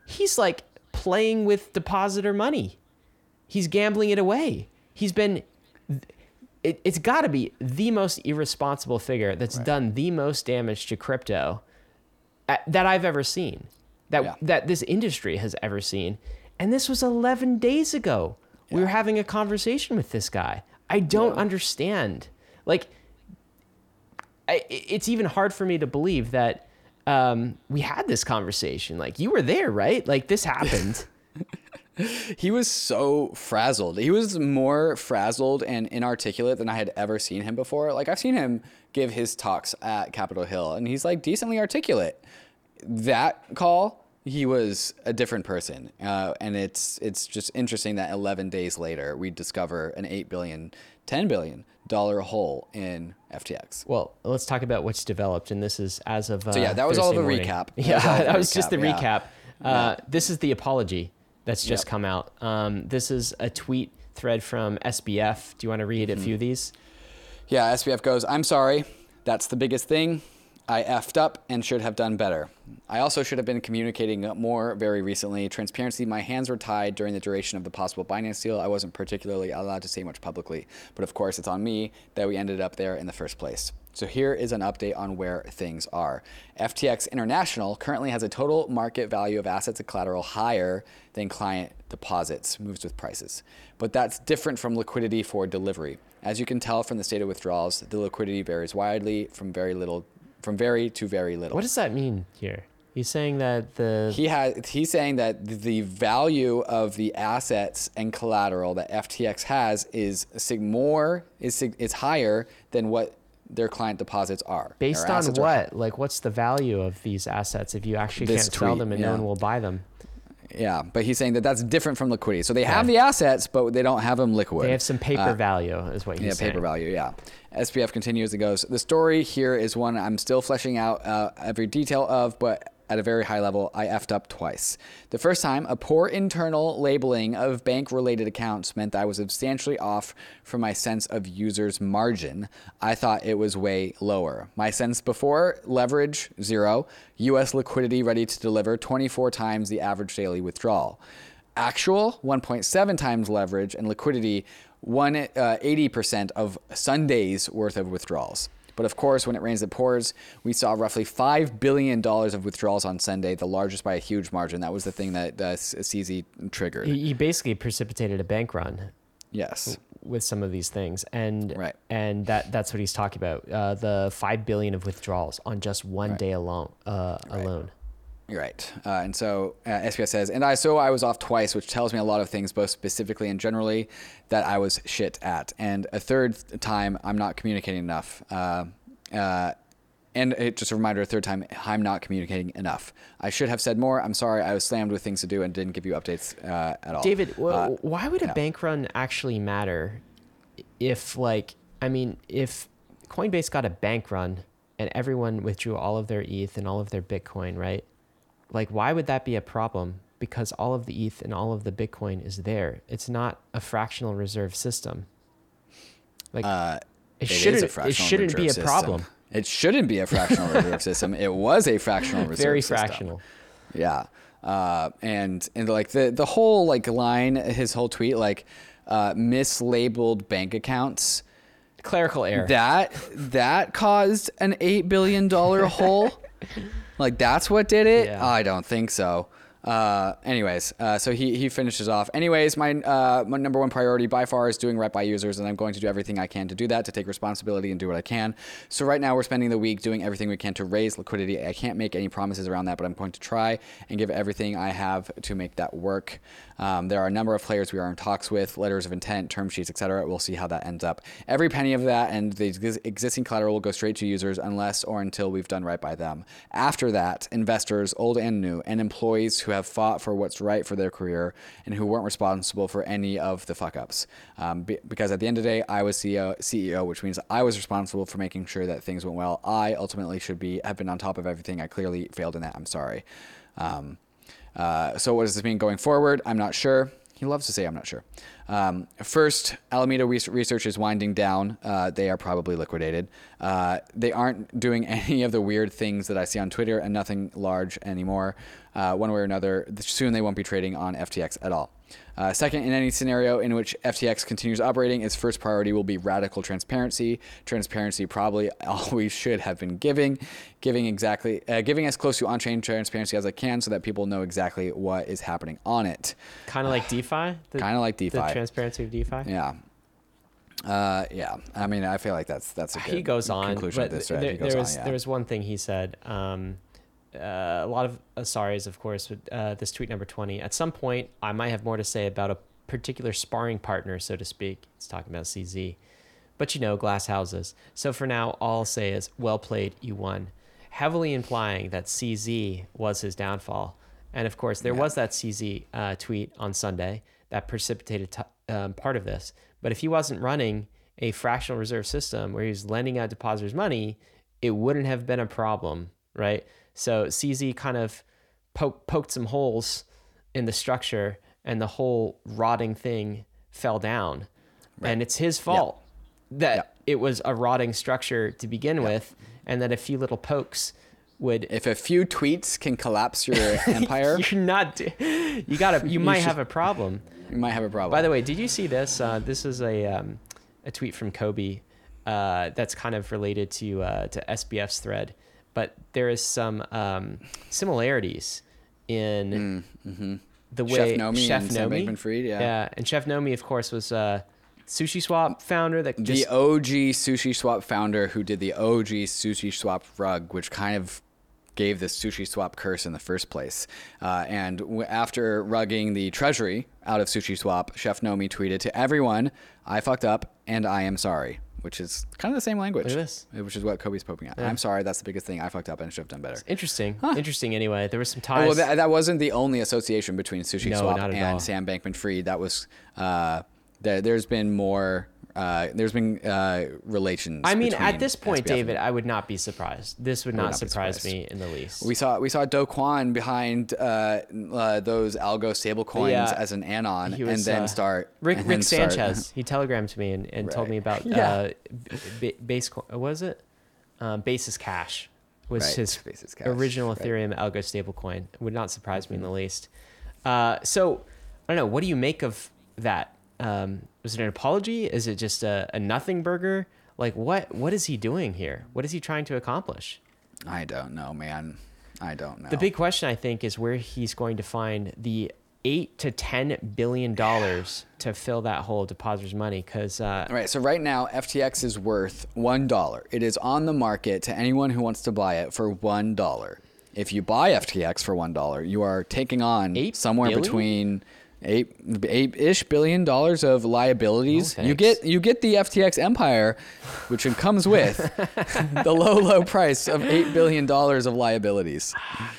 he's like playing with depositor money. He's gambling it away. He's been it, it's got to be the most irresponsible figure that's done the most damage to crypto uh, that I've ever seen, that Yeah. that this industry has ever seen. And this was 11 days ago. We were having a conversation with this guy. I don't understand. Like, I, it's even hard for me to believe that um, we had this conversation. Like, you were there, right? Like, this *laughs* happened. He was so frazzled. He was more frazzled and inarticulate than I had ever seen him before. Like I've seen him give his talks at Capitol Hill, and he's like decently articulate. That call, he was a different person, uh, and it's it's just interesting that 11 days later we discover an 8 billion, 10 billion dollar hole in FTX. Well, let's talk about what's developed, and this is as of uh, So, yeah, that was all the morning. recap. *laughs* That Yeah, was all the that was just the recap, recap. yeah. Uh, This is the apology that's just Yep. come out. Um, this is a tweet thread from SBF. Do you want to read Mm-hmm. a few of these? Yeah, SBF goes, I'm sorry. That's the biggest thing. I effed up and should have done better. I also should have been communicating more very recently. Transparency, my hands were tied during the duration of the possible Binance deal. I wasn't particularly allowed to say much publicly. But of course, it's on me that we ended up there in the first place. So here is an update on where things are. FTX International currently has a total market value of assets and collateral higher than client deposits, moves with prices. But that's different from liquidity for delivery. As you can tell from the state of withdrawals, the liquidity varies widely from very little from very to very little. What does that mean here? He's saying that the He has he's saying that the value of the assets and collateral that FTX has is sig- more is sig- is higher than what their client deposits are. based on assets are what? Like, what's the value of these assets if you actually can't sell them and no one will buy them? Yeah, but he's saying that that's different from liquidity. So they have the assets, but they don't have them liquid. They have some paper Uh, value, is what he's Yeah, saying. Yeah, paper value. Yeah. SBF continues and goes. The story here is one I'm still fleshing out uh, every detail of, but at a very high level, I effed up twice. The first time, a poor internal labeling of bank related accounts meant that I was substantially off from my sense of users' margin. I thought it was way lower. My sense before leverage, zero. US liquidity ready to deliver 24 times the average daily withdrawal. Actual 1.7 times leverage and liquidity, one uh, 80% of Sunday's worth of withdrawals. But of course, when it rains, it pours. We saw roughly $5 billion of withdrawals on Sunday, the largest by a huge margin. That was the thing that uh, CZ triggered. He, basically precipitated a bank run Yes. with some of these things, and Right. and that that's what he's talking about. Uh, the five billion of withdrawals on just one day alone. Uh, alone. You're right. Uh, and so uh, SBF says, and I so I was off twice, which tells me a lot of things, both specifically and generally, that I was shit at. And a third time, I'm not communicating enough. Uh, uh, and it, just a reminder, a third time, I'm not communicating enough. I should have said more. I'm sorry. I was slammed with things to do and didn't give you updates uh, at all. David, Uh, why would a bank run actually matter if, like, I mean, if Coinbase got a bank run and everyone withdrew all of their ETH and all of their Bitcoin, right? Like, why would that be a problem? Because all of the ETH and all of the Bitcoin is there. It's not a fractional reserve system. Like, Uh, it, It shouldn't. It shouldn't be a reserve problem. It shouldn't be a fractional reserve *laughs* system. It was a fractional reserve Very system. fractional. Yeah. Uh, and and like the the whole like line, his whole tweet, like uh, mislabeled bank accounts. Clerical error. That that caused an eight billion dollar hole. *laughs* Like that's what did it? Yeah. I don't think so. Uh, anyways, uh, so he, he finishes off. Anyways, my, uh, my number one priority by far is doing right by users, and I'm going to do everything I can to do that, to take responsibility and do what I can. So right now we're spending the week doing everything we can to raise liquidity. I can't make any promises around that, but I'm going to try and give everything I have to make that work. Um, there are a number of players we are in talks with, letters of intent, term sheets, etc. We'll see how that ends up. Every penny of that and the ex- existing collateral will go straight to users unless or until we've done right by them. After that, investors, old and new, and employees who have fought for what's right for their career and who weren't responsible for any of the fuck ups. Um, be- because at the end of the day, I was CEO, CEO, which means I was responsible for making sure that things went well. I ultimately should be have been on top of everything. I clearly failed in that. I'm sorry. Um, uh, so what does this mean going forward? I'm not sure. He loves to say I'm not sure. Um, first, Alameda Research is winding down. Uh, they are probably liquidated. Uh, they aren't doing *laughs* any of the weird things that I see on Twitter and nothing large anymore. Uh, one way or another, soon they won't be trading on FTX at all. Uh, second, in any scenario in which FTX continues operating, its first priority will be radical transparency. Transparency probably *laughs* all we should have been giving, giving exactly, uh, giving as close to on-chain transparency as I can, so that people know exactly what is happening on it. Kind of like DeFi. *sighs* Kind of like the DeFi. transparency of DeFi. Yeah. Uh, yeah. I mean, I feel like that's that's a good he goes on. conclusion But of this there. He goes there on, yeah. there was one thing he said. Um, uh, a lot of uh, sorries, of course, with uh, this tweet number twenty. At some point, I might have more to say about a particular sparring partner, so to speak. He's talking about CZ, but you know, glass houses. So for now, all I'll say is, well played, you won. Heavily implying that CZ was his downfall, and of course, there was that CZ uh, tweet on Sunday that precipitated t- um, part of this. But if he wasn't running a fractional reserve system where he was lending out depositors money, it wouldn't have been a problem, right? So CZ kind of poke, poked some holes in the structure, and the whole rotting thing fell down. And it's his fault that it was a rotting structure to begin with, and that a few little pokes would if a few tweets can collapse your *laughs* empire, you're not you gotta *laughs* you might have a problem. You might have a problem. by the way did you see this? Uh, this is a um, a tweet from Cobie uh, that's kind of related to uh, to sbf's thread but there is some um, similarities in the way Mm, Chef Nomi Chef and Nomi- Bankman-Fried, yeah. yeah and chef nomi of course was uh, sushi swap founder that the OG Sushi Swap founder who did the OG Sushi Swap rug, which kind of gave the Sushi Swap curse in the first place. Uh, and w- after rugging the treasury out of Sushi Swap, Chef Nomi tweeted to everyone, "I fucked up and I am sorry." Which is kind of the same language. Look at this. Which is what Cobie's poking at. I'm sorry. That's the biggest thing. I fucked up and should have done better. interesting interesting anyway there was some Oh, ties well, that, that wasn't the only association between Sushi No, Swap and all. Sam Bankman-Fried. That was uh, there, there's been more. Uh, there's been uh, relations. I mean, at this point, SBF and- David, I would not be surprised. This would not, not surprise me in the least. we saw we saw Do Kwon behind uh, uh, those algo stable coins Yeah. as an anon, He and then uh, start Rick and Rick start- Sanchez. *laughs* He telegrammed to me and, and told me about *laughs* Yeah. uh, b- b- base. co- What was it? Um, Basis Cash was Right, his Basis Cash, original right. Ethereum algo stablecoin. It would not surprise me in the least. Uh, so I don't know. What do you make of that? Um, was it an apology? Is it just a, a nothing burger? Like what? What is he doing here? What is he trying to accomplish? I don't know, man. I don't know. The big question, I think, is where he's going to find the eight to ten billion dollars *sighs* to fill that hole of depositors' money. Because uh, All right, so right now FTX is worth one dollar. It is on the market to anyone who wants to buy it for one dollar. If you buy FTX for one dollar, you are taking on somewhere billion? between eight eight ish billion dollars of liabilities. You get you get the FTX empire, which comes with *laughs* the low low price of eight billion dollars of liabilities.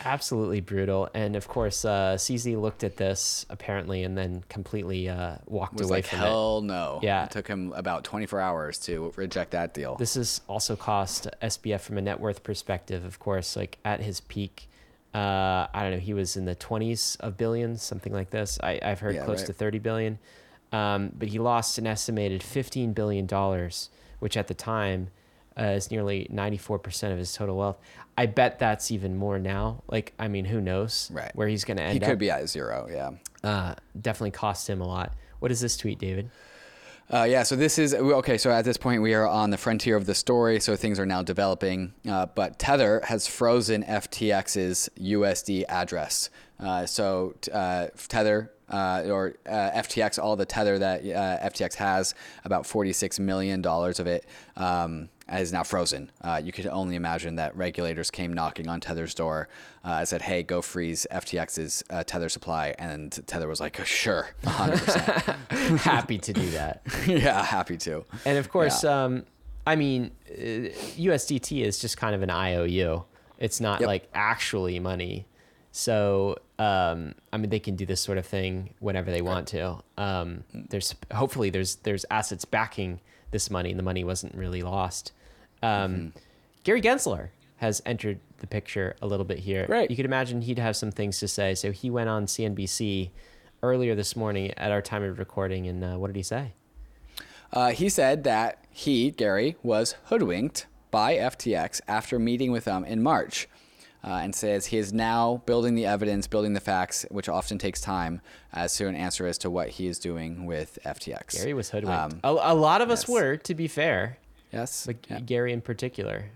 absolutely brutal. And of course, uh, CZ looked at this apparently and then completely uh, walked away like from it. hell no. Yeah. it took him about twenty four hours to reject that deal. This has also cost SBF from a net worth perspective, of course, like at his peak. Uh, I don't know, he was in the 20s of billions, something like this. I, I've heard Yeah, close right. to 30 billion. Um, but he lost an estimated $15 billion, which at the time uh, is nearly 94% of his total wealth. I bet that's even more now. Like, I mean, who knows Right. where he's going to end up. he up. could be at zero. Yeah. Uh, definitely cost him a lot. What is this tweet, David? Uh, yeah, so this is okay. So at this point, we are on the frontier of the story. So things are now developing. Uh, but Tether has frozen FTX's USD address. Uh, so uh, Tether uh, or uh, FTX, all the Tether that FTX has, about $46 million of it. Um, is now frozen. Uh, you could only imagine that regulators came knocking on Tether's door uh, and said, "Hey, go freeze FTX's uh, Tether supply," and Tether was like, "Sure, 100 percent, *laughs* happy to do that." *laughs* yeah, happy to. And of course, yeah. um, I mean, USDT uh, is just kind of an IOU. It's not yep. like actually money. So, um, I mean, they can do this sort of thing whenever they want to. Um, there's hopefully there's there's assets backing this money, and the money wasn't really lost. Um, mm-hmm. Gary Gensler has entered the picture a little bit here. Right. You could imagine he'd have some things to say. So he went on CNBC earlier this morning at our time of recording, and uh, what did he say? Uh, he said that he, Gary, was hoodwinked by FTX after meeting with them in March. Uh, and says he is now building the evidence, building the facts, which often takes time, as to an answer as to what he is doing with FTX. Gary was hoodwinked. Um, a, a, lot of yes. us were, to be fair. Yes. But yeah. Gary in particular.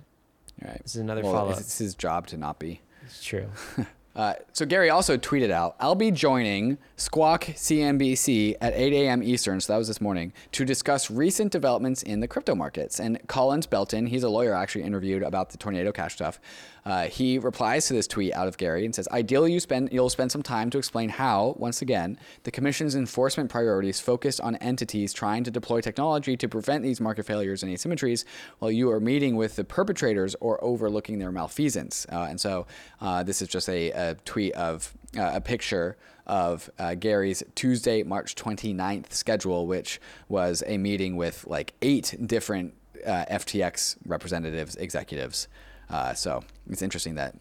Right. This is another well, follow up. It's his job to not be. It's true. *laughs* Uh, so Gary also tweeted out, "I'll be joining Squawk CNBC at 8 a.m. Eastern, so that was this morning, to discuss recent developments in the crypto markets." And Collins Belton, he's a lawyer, actually interviewed about the Tornado Cash stuff. Uh, he replies to this tweet out of Gary and says, "Ideally, you spend you'll spend some time to explain how, once again, the Commission's enforcement priorities focused on entities trying to deploy technology to prevent these market failures and asymmetries, while you are meeting with the perpetrators or overlooking their malfeasance." Uh, and so, uh, this is just a, a tweet of uh, a picture of uh, Gary's Tuesday, March 29th schedule, which was a meeting with like eight different uh, FTX representatives, executives. Uh, so it's interesting that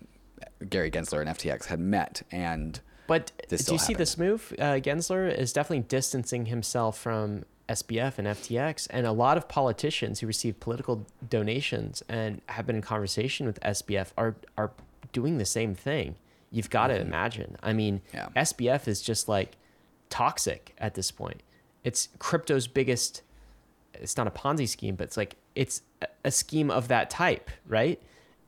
Gary Gensler and FTX had met and. But do you happened. see this move? Uh, Gensler is definitely distancing himself from SBF and FTX, and a lot of politicians who receive political donations and have been in conversation with SBF are are doing the same thing. You've got to mm-hmm. imagine. I mean, yeah. SBF is just like toxic at this point. It's crypto's biggest. It's not a Ponzi scheme, but it's like it's a scheme of that type, right?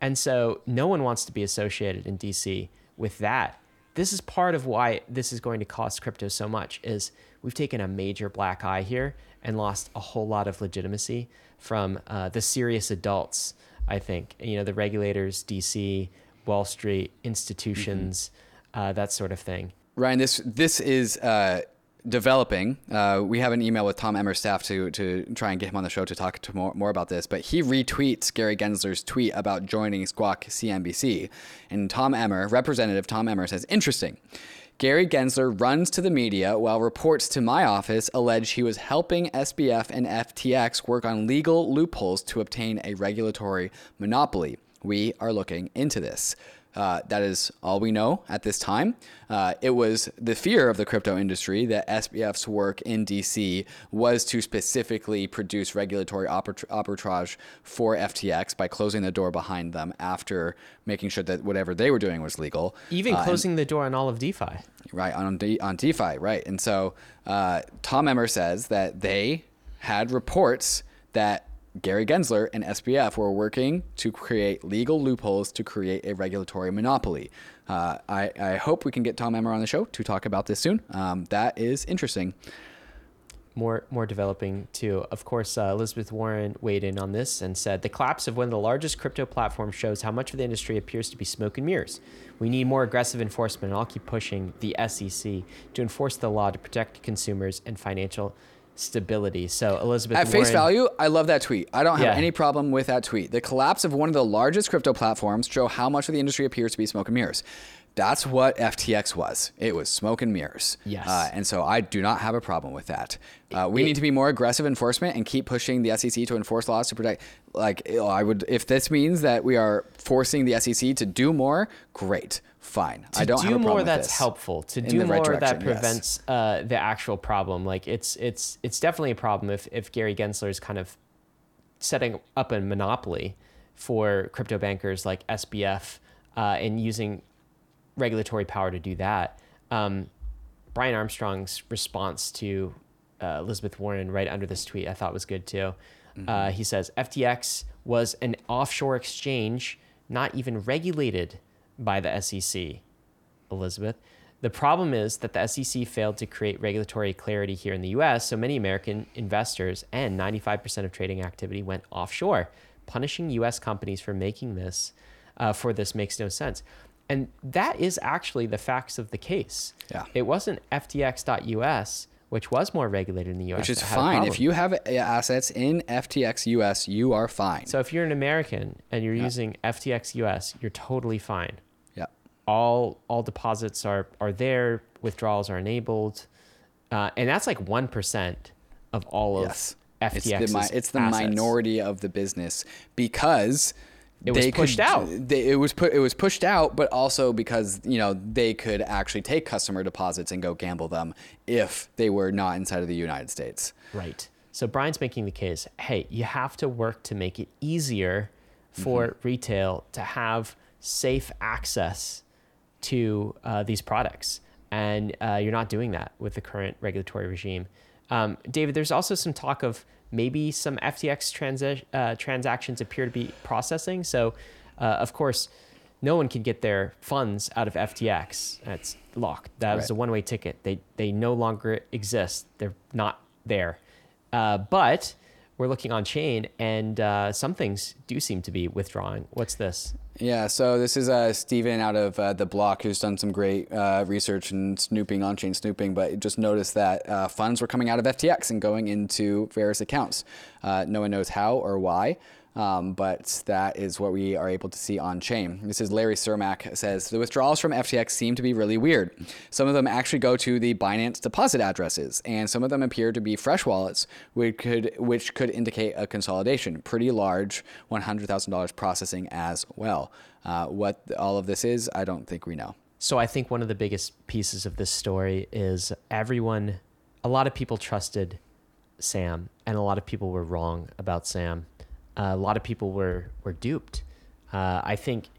And so no one wants to be associated in DC with that. This is part of why this is going to cost crypto so much is we've taken a major black eye here and lost a whole lot of legitimacy from uh, the serious adults, I think. You know, the regulators, DC, Wall Street, institutions, mm-hmm. uh, that sort of thing. Ryan, this this is uh, developing. Uh, we have an email with Tom Emmer's staff to to try and get him on the show to talk to more, more about this. But he retweets Gary Gensler's tweet about joining Squawk CNBC, and Tom Emmer, Representative Tom Emmer, says, "Interesting." Gary Gensler runs to the media while reports to my office allege he was helping SBF and FTX work on legal loopholes to obtain a regulatory monopoly. We are looking into this. Uh, that is all we know at this time. Uh, it was the fear of the crypto industry that SBF's work in DC was to specifically produce regulatory arbitrage for FTX by closing the door behind them after making sure that whatever they were doing was legal. Even uh, closing and, the door on all of DeFi. Right, on, De- on DeFi, right. And so uh, Tom Emmer says that they had reports that Gary Gensler and SBF were working to create legal loopholes to create a regulatory monopoly. Uh, I, I, hope we can get Tom Emmer on the show to talk about this soon. Um, that is interesting. More, more developing too. Of course, uh, Elizabeth Warren weighed in on this and said the collapse of one of the largest crypto platforms shows how much of the industry appears to be smoke and mirrors. We need more aggressive enforcement, and I'll keep pushing the SEC to enforce the law to protect consumers and financial stability. So Elizabeth at Warren, face value, I love that tweet. I don't have yeah. any problem with that tweet. The collapse of one of the largest crypto platforms show how much of the industry appears to be smoke and mirrors. That's what FTX was. It was smoke and mirrors. Yes. Uh, and so I do not have a problem with that. Uh, we it, need to be more aggressive enforcement and keep pushing the SEC to enforce laws to protect. Like I would, if this means that we are forcing the SEC to do more, great fine. To I don't do more that's helpful. To do more right that prevents yes. uh, the actual problem. Like it's it's it's definitely a problem if if Gary Gensler is kind of setting up a monopoly for crypto bankers like SBF uh, and using regulatory power to do that. Um, Brian Armstrong's response to uh, Elizabeth Warren right under this tweet. I thought was good too. Uh, he says FTX was an offshore exchange, not even regulated by the SEC. Elizabeth. The problem is that the SEC failed to create regulatory clarity here in the US, so many American investors and 95% of trading activity went offshore. Punishing US companies for making this, uh, for this makes no sense. And that is actually the facts of the case. Yeah. It wasn't FTX.us, which was more regulated in the US. Which is that had a fine. If you have uh, assets in FTX US, you are fine. So if you're an American and you're using FTX US, you're totally fine. yeah. all all deposits are are there withdrawals are enabled uh, and that's like 1% of all of Yes. FTX's It's the, it's the minority of the business because It was they pushed could, out. They, it was put. It was pushed out, but also because you know they could actually take customer deposits and go gamble them if they were not inside of the United States. right so brian's making the case hey you have to work to make it easier for Mm-hmm. retail to have safe access to uh, these products and uh, you're not doing that with the current regulatory regime um, david there's also some talk of maybe some ftx transi- uh, transactions appear to be processing. So uh, of course no one can get their funds out of ftx that's locked. That was a one-way ticket. They, they no longer exist. They're not there. Uh, but we're looking on chain and uh, some things do seem to be withdrawing. What's this Yeah, so this is uh, Steven out of uh, the block who's done some great uh, research and snooping, on chain snooping, but just noticed that uh, funds were coming out of FTX and going into various accounts. Uh, no one knows how or why. Um, but that is what we are able to see on chain. This is Larry Cermak says the withdrawals from FTX seem to be really weird. Some of them actually go to the Binance deposit addresses, and some of them appear to be fresh wallets, which could which could indicate a consolidation. Pretty large, one hundred thousand dollars processing as well. Uh, what all of this is, I don't think we know. So I think one of the biggest pieces of this story is everyone, a lot of people trusted Sam, and a lot of people were wrong about Sam. A lot of people were were duped. Uh, I think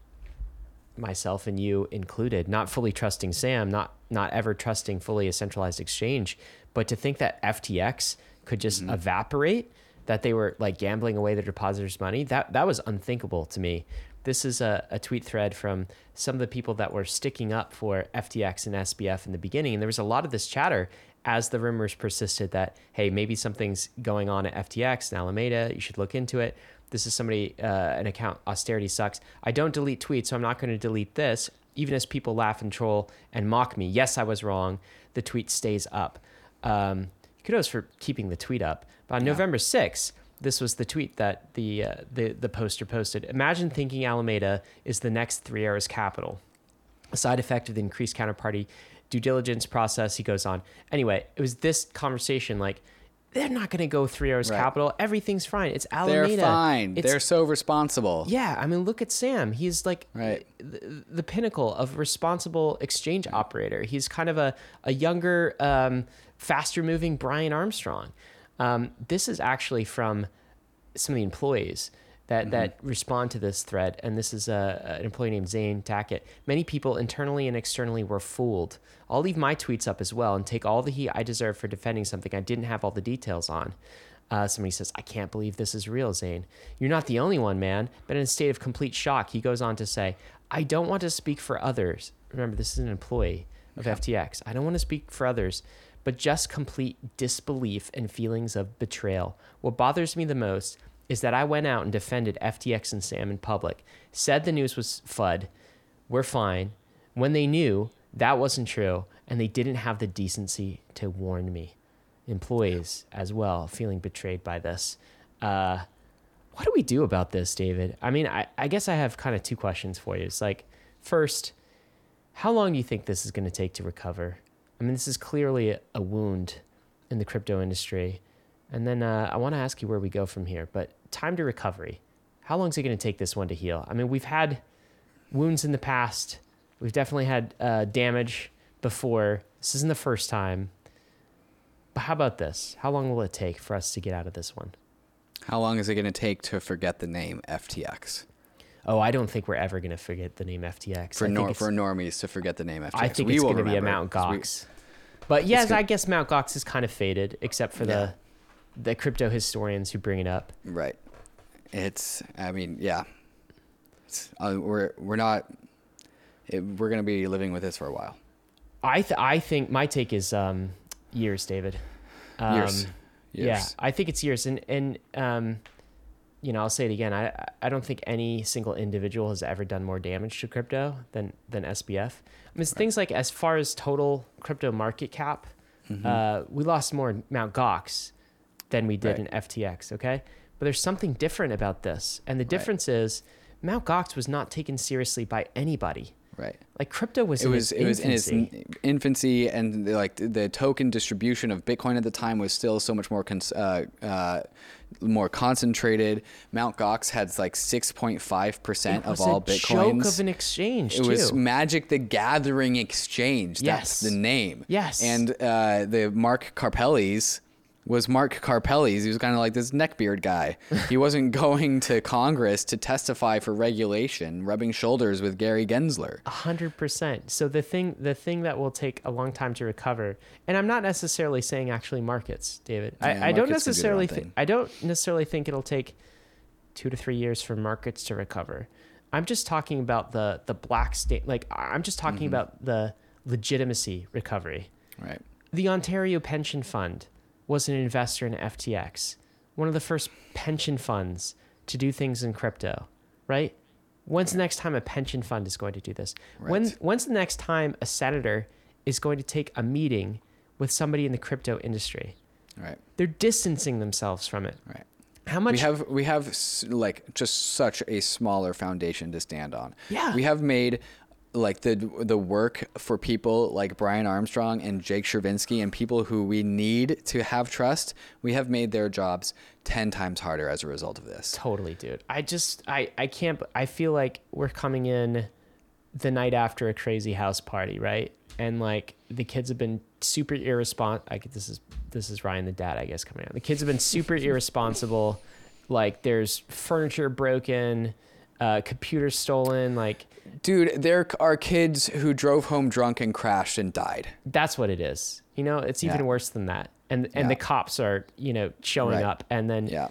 myself and you included, not fully trusting Sam, not not ever trusting fully a centralized exchange, but to think that FTX could just evaporate, that they were like gambling away their depositors' money, that that was unthinkable to me. This is a, a tweet thread from some of the people that were sticking up for FTX and SBF in the beginning, and there was a lot of this chatter as the rumors persisted that hey, maybe something's going on at FTX and Alameda, you should look into it. This is somebody, uh, an account, austerity sucks. I don't delete tweets, so I'm not going to delete this. Even as people laugh and troll and mock me, yes, I was wrong. The tweet stays up. Um, kudos for keeping the tweet up. But on November 6th, this was the tweet that the, uh, the the poster posted. Imagine thinking Alameda is the next Three Arrows Capital. A side effect of the increased counterparty due diligence process. He goes on. Anyway, it was this conversation like they're not going to go Three Arrows Right. Capital. Everything's fine. It's Alameda. They're fine. It's- They're so responsible. yeah, I mean, look at Sam. He's like Right. the, the pinnacle of responsible exchange operator. He's kind of a, a younger, um, faster moving Brian Armstrong. Um, this is actually from some of the employees that, that respond to this thread. And this is a, an employee named Zane Tackett. Many people internally and externally were fooled. I'll leave my tweets up as well and take all the heat I deserve for defending something I didn't have all the details on. Uh, somebody says, I can't believe this is real, Zane. You're not the only one, man. But in a state of complete shock, he goes on to say, I don't want to speak for others. Remember, this is an employee of FTX. I don't want to speak for others, but just complete disbelief and feelings of betrayal. What bothers me the most is that I went out and defended FTX and Sam in public, said the news was FUD, we're fine, when they knew that wasn't true and they didn't have the decency to warn me employees as well feeling betrayed by this. Uh, what do we do about this, David? I mean, I, I guess I have kind of two questions for you. It's like, first, how long do you think this is going to take to recover? I mean, this is clearly a, a wound in the crypto industry. And then uh, I want to ask you where we go from here. But time to recovery. How long is it going to take this one to heal? I mean, we've had wounds in the past. We've definitely had uh, damage before. This isn't the first time. But how about this? How long will it take for us to get out of this one? How long is it going to take to forget the name FTX? Oh, I don't think we're ever going to forget the name FTX. For nor- for normies to forget the name FTX. I think We it's going to be a Mount 'cause we- Gox. But yes, gonna- I guess Mount Gox is kind of faded, except for Yeah. the the crypto historians who bring it up. Right. It's. I mean, yeah. It's, uh, we're we're not. It, we're gonna be living with this for a while. I th- I think my take is um, years, David. Um, Years. Yeah, I think it's years, and and um, you know, I'll say it again. I I don't think any single individual has ever done more damage to crypto than than SBF. I mean, it's things like as far as total crypto market cap, Mm-hmm. uh, we lost more in Mount Gox than we did Right. in FTX. Okay, but there's something different about this, and the difference is Mount Gox was not taken seriously by anybody. Right. Like crypto was It in was its it was in its infancy. and the, like the token distribution of Bitcoin at the time was still so much more cons- uh, uh, more concentrated. Mount Gox had like six point five percent It was of all a bitcoins. joke of an exchange It too. was Magic the Gathering Exchange. That's Yes. the name. Yes. And uh, the Mark Karpelès was Mark Karpelès. He was kind of like this neckbeard guy. *laughs* he wasn't going to Congress to testify for regulation, rubbing shoulders with Gary Gensler. A hundred percent. So the thing, the thing that will take a long time to recover, and I'm not necessarily saying actually markets, David. Yeah, I, I don't markets do their necessarily think. I don't necessarily think it'll take two to three years for markets to recover. I'm just talking about the the black state. Like I'm just talking Mm-hmm. about the legitimacy recovery. Right. The Ontario Pension Fund was an investor in FTX, one of the first pension funds to do things in crypto, right? When's the next time a pension fund is going to do this? When when's the next time a senator is going to take a meeting with somebody in the crypto industry? Right. They're distancing themselves from it. Right. How much we have we have like just such a smaller foundation to stand on. Yeah. We have made like the the work for people like Brian Armstrong and Jake Chervinsky and people who we need to have trust. We have made their jobs ten times harder as a result of this. Totally, dude. I just I I can't I feel like we're coming in the night after a crazy house party, right? And like the kids have been super irresponsible. I get this is this is Ryan the dad, I guess, coming out. The kids have been super *laughs* irresponsible. Like there's furniture broken, uh, computers stolen. Like Dude, there are kids who drove home drunk and crashed and died. that's what it is. You know, it's even Yeah. worse than that. And and the cops are you know showing Right. up, and then Yeah.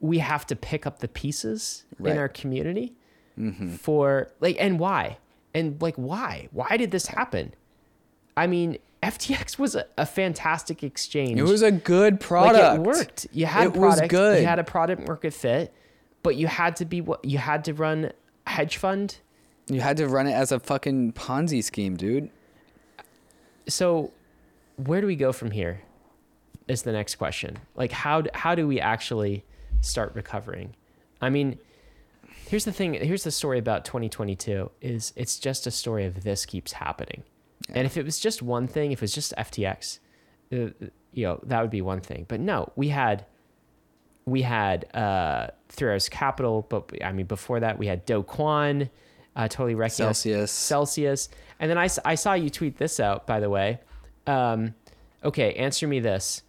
we have to pick up the pieces in our community mm-hmm. for like and why and like why why did this happen i mean ftx was a, a fantastic exchange It was a good like product. it worked you had It was good. you had a product market fit but you had to be what you had to run a hedge fund You had to run it as a fucking Ponzi scheme, dude. so where do we go from here is the next question. Like how how do we actually start recovering? I mean here's the thing here's the story about 2022 is it's just a story of this keeps happening. And if it was just one thing if it was just ftx uh, you know that would be one thing. But no we had we had uh Three Arrows Capital, but I mean before that we had Do Kwon, uh, totally recognized Celsius. Celsius, and then I, I saw you tweet this out by the way. Um, okay, answer me this: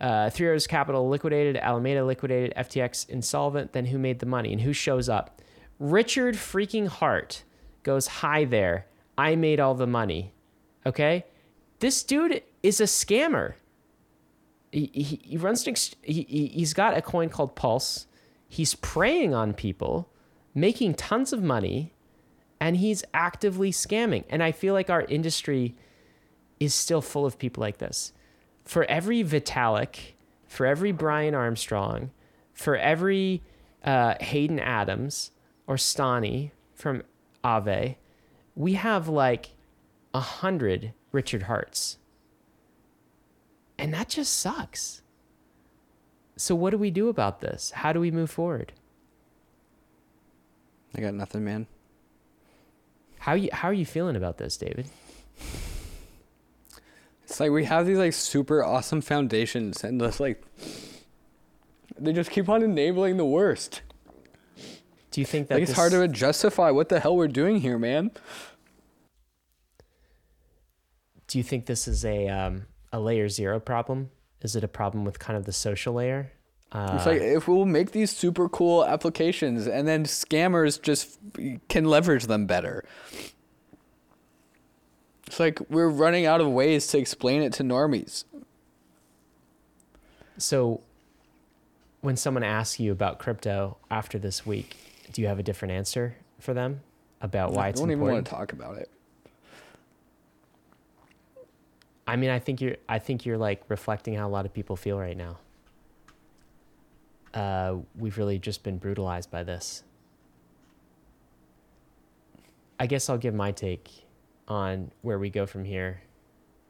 uh, Three Arrows Capital liquidated, Alameda liquidated, FTX insolvent. Then who made the money and who shows up? Richard freaking Heart goes, "Hi there, I made all the money." Okay, this dude is a scammer he, he, he runs an ex- he, he, he's got a coin called pulse he's preying on people making tons of money and he's actively scamming and i feel like our industry is still full of people like this for every vitalik for every brian armstrong for every uh, hayden adams or stani from Aave we have like a hundred richard hearts and that just sucks. So what do we do about this? How do we move forward? I got nothing, man. How you how are you feeling about this, David? It's like we have these like super awesome foundations, and just like they just keep on enabling the worst. Do you think that Like it's hard to justify what the hell we're doing here, man. do you think this is a um, a layer zero problem? Is it a problem with kind of the social layer? Uh, It's like if we'll make these super cool applications, and then scammers just can leverage them better. It's like we're running out of ways to explain it to normies. So, when someone asks you about crypto after this week, do you have a different answer for them about why I it's don't even important? want to talk about it. I mean, I think you're. I think you're like reflecting how a lot of people feel right now. Uh, we've really just been brutalized by this. I guess I'll give my take on where we go from here,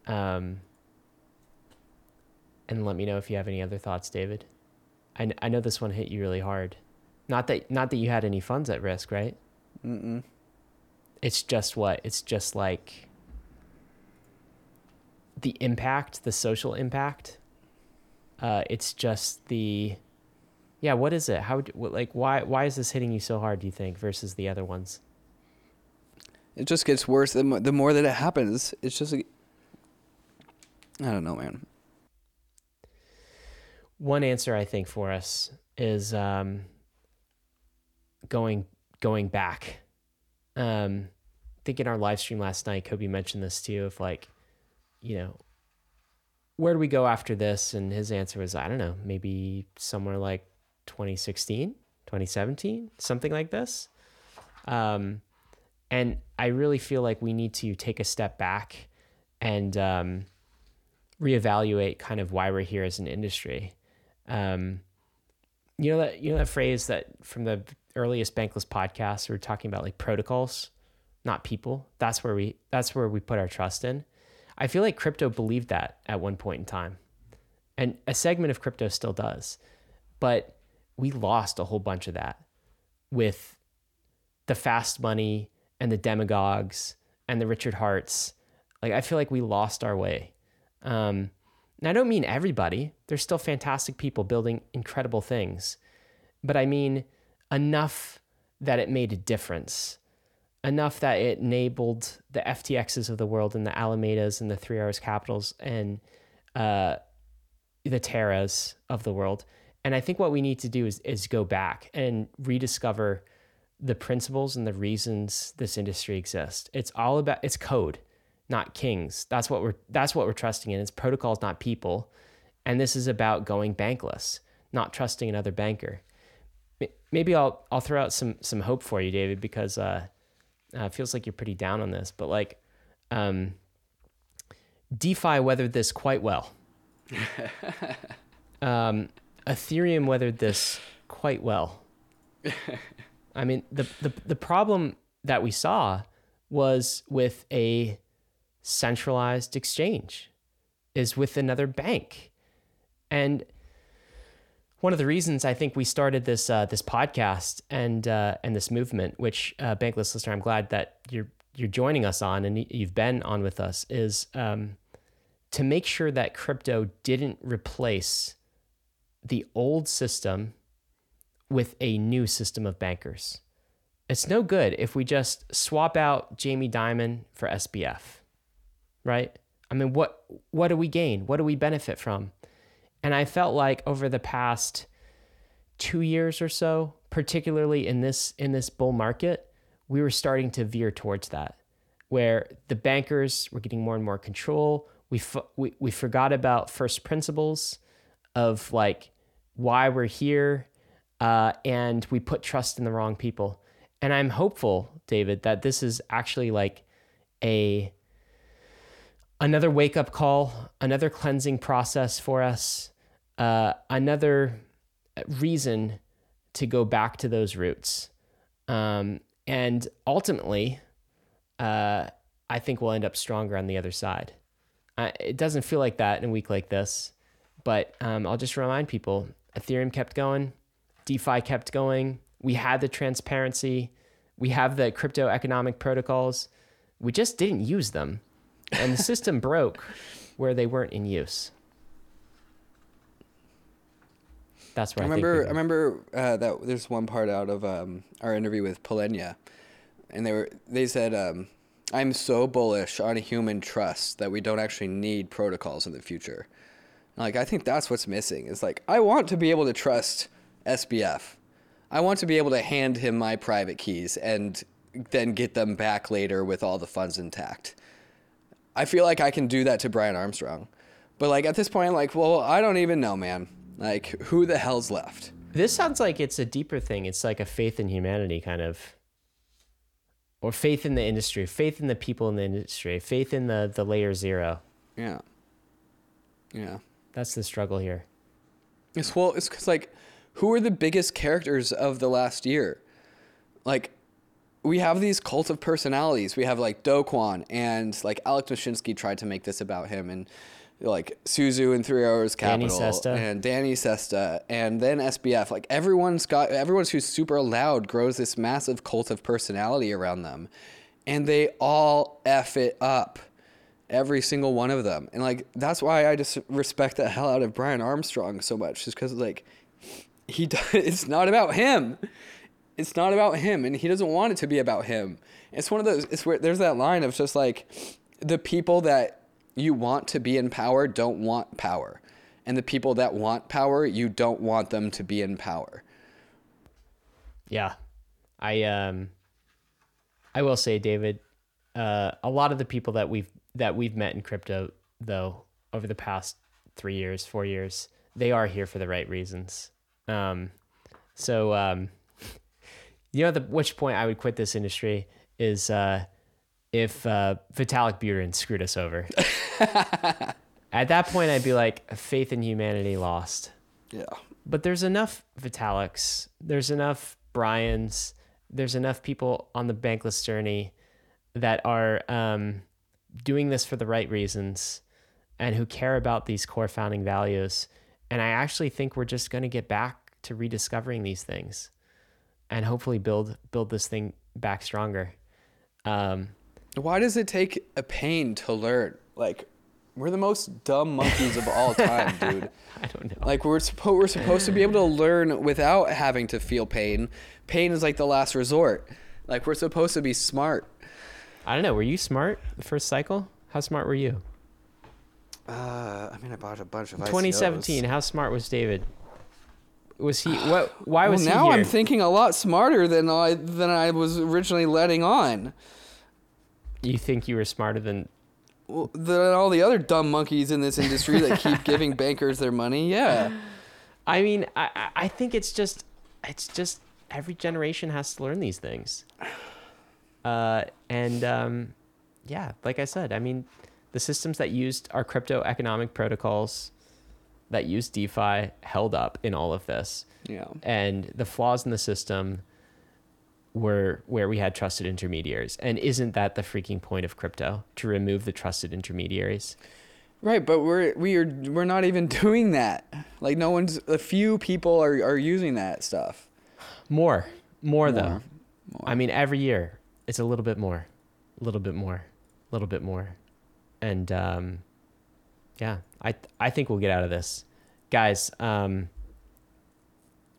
um, and let me know if you have any other thoughts, David. I, kn- I know this one hit you really hard. Not that not that you had any funds at risk, right? Mm-mm. it's just what it's just like the impact the social impact uh it's just the yeah what is it how like why why is this hitting you so hard do you think versus the other ones It just gets worse the more, the more that it happens. It's just like, I don't know, man. one answer i think for us is um going going back um I think in our live stream last night kobe mentioned this too of like you know where do we go after this and his answer was i don't know maybe somewhere like 2016 2017 something like this um and i really feel like we need to take a step back and um reevaluate kind of why we're here as an industry um, you know that you know that phrase that from the earliest bankless podcasts we are talking about like protocols, not people. That's where we that's where we put our trust in. I feel like crypto believed that at one point in time. And a segment of crypto still does. But we lost a whole bunch of that with the fast money and the demagogues and the Richard Hearts. Like I feel like we lost our way. Um, and I don't mean everybody. There's still fantastic people building incredible things. But I mean enough that it made a difference. Enough that it enabled the FTXs of the world and the Alamedas and the Three Arrows Capitals and uh, the Terras of the world. And I think what we need to do is, is go back and rediscover the principles and the reasons this industry exists. It's all about it's code not kings. That's what we're that's what we're trusting in. It's protocols, not people. And this is about going bankless, not trusting another banker. Maybe I'll I'll throw out some some hope for you, David, because uh, uh, it feels like you're pretty down on this. But like, um, DeFi weathered this quite well. *laughs* um, Ethereum weathered this quite well. *laughs* I mean, the, the the problem that we saw was with a centralized exchange is with another bank. And one of the reasons I think we started this uh, this podcast and uh, and this movement, which uh, Bankless listener, I'm glad that you're you're joining us on and you've been on with us, is um, to make sure that crypto didn't replace the old system with a new system of bankers. It's no good if we just swap out Jamie Dimon for SBF right? I mean, what what do we gain? What do we benefit from? And I felt like over the past two years or so, particularly in this in this bull market, we were starting to veer towards that, where the bankers were getting more and more control. We we we forgot about first principles of like why we're here, uh, and we put trust in the wrong people. And I'm hopeful, David, that this is actually like a another wake up call, another cleansing process for us, uh, another reason to go back to those roots. Um, and ultimately, uh, I think we'll end up stronger on the other side. Uh, it doesn't feel like that in a week like this, but um, I'll just remind people Ethereum kept going, DeFi kept going. We had the transparency, we have the crypto economic protocols. We just didn't use them and the system *laughs* broke where they weren't in use. That's where I I, remember. think I remember uh, that there's one part out of um, our interview with Polynya, and they were they said, um, "I'm so bullish on human trust that we don't actually need protocols in the future." Like I think that's what's missing. Is like I want to be able to trust SBF. I want to be able to hand him my private keys and then get them back later with all the funds intact. I feel like I can do that to Brian Armstrong. But like at this point, like, well, I don't even know, man. Like, who the hell's left? This sounds like it's a deeper thing. It's like a faith in humanity kind of or faith in the industry, faith in the people in the industry, faith in the the layer zero. Yeah. Yeah. That's the struggle here. It's well, it's because like, who are the biggest characters of the last year? Like, we have these cult of personalities. We have like Do Kwon and like Alex Mashinsky tried to make this about him and like Su Zhu and Three Arrows Danny Capital Sesta. and Danny Sesta and then SBF. Like everyone's got everyone's who's super loud grows this massive cult of personality around them, and they all f it up, every single one of them. And like that's why I just respect the hell out of Brian Armstrong so much, just because like he *laughs* does, it's not about him. It's not about him, and he doesn't want it to be about him. It's one of those. It's where there's that line of just like the people that you want to be in power don't want power, and the people that want power you don't want them to be in power. Yeah. I um I will say, David, uh a lot of the people that we've that we've met in crypto though over the past three years, four years, they are here for the right reasons. Um so um *laughs* you know the which point I would quit this industry is uh if uh Vitalik Buterin screwed us over. *laughs* At that point I'd be like faith in humanity lost Yeah. but there's enough Vitaliks, there's enough Brian's, there's enough people on the bankless journey that are um, doing this for the right reasons and who care about these core founding values. And I actually think we're just going to get back to rediscovering these things and hopefully build build this thing back stronger. Um, Why does it take a pain to learn? Like, we're the most dumb monkeys of all time, *laughs* dude. I don't know. Like we're supposed we're supposed to be able to learn without having to feel pain. Pain is like the last resort. Like we're supposed to be smart. I don't know. Were you smart the first cycle? How smart were you? Uh, I mean, I bought a bunch of 2017. How smart was David? Was he? *sighs* What? Why Well, was now he? Now I'm thinking a lot smarter than I than I was originally letting on. you think you were smarter than Well, Than all the other dumb monkeys in this industry that keep *laughs* giving bankers their money. Yeah. I mean, I, I- I think it's just, it's just every generation has to learn these things. Uh, and um, yeah, like I said, I mean, the systems that used our crypto economic protocols that used DeFi held up in all of this. Yeah. And the flaws in the system were where we had trusted intermediaries. And isn't that the freaking point of crypto to remove the trusted intermediaries? Right, but we're we are we're not even *laughs* doing that. Like no one's a few people are are using that stuff. More, more, though. More, I mean, every year it's a little bit more, a little bit more, a little bit more, and um, yeah, I I think we'll get out of this, guys. Um,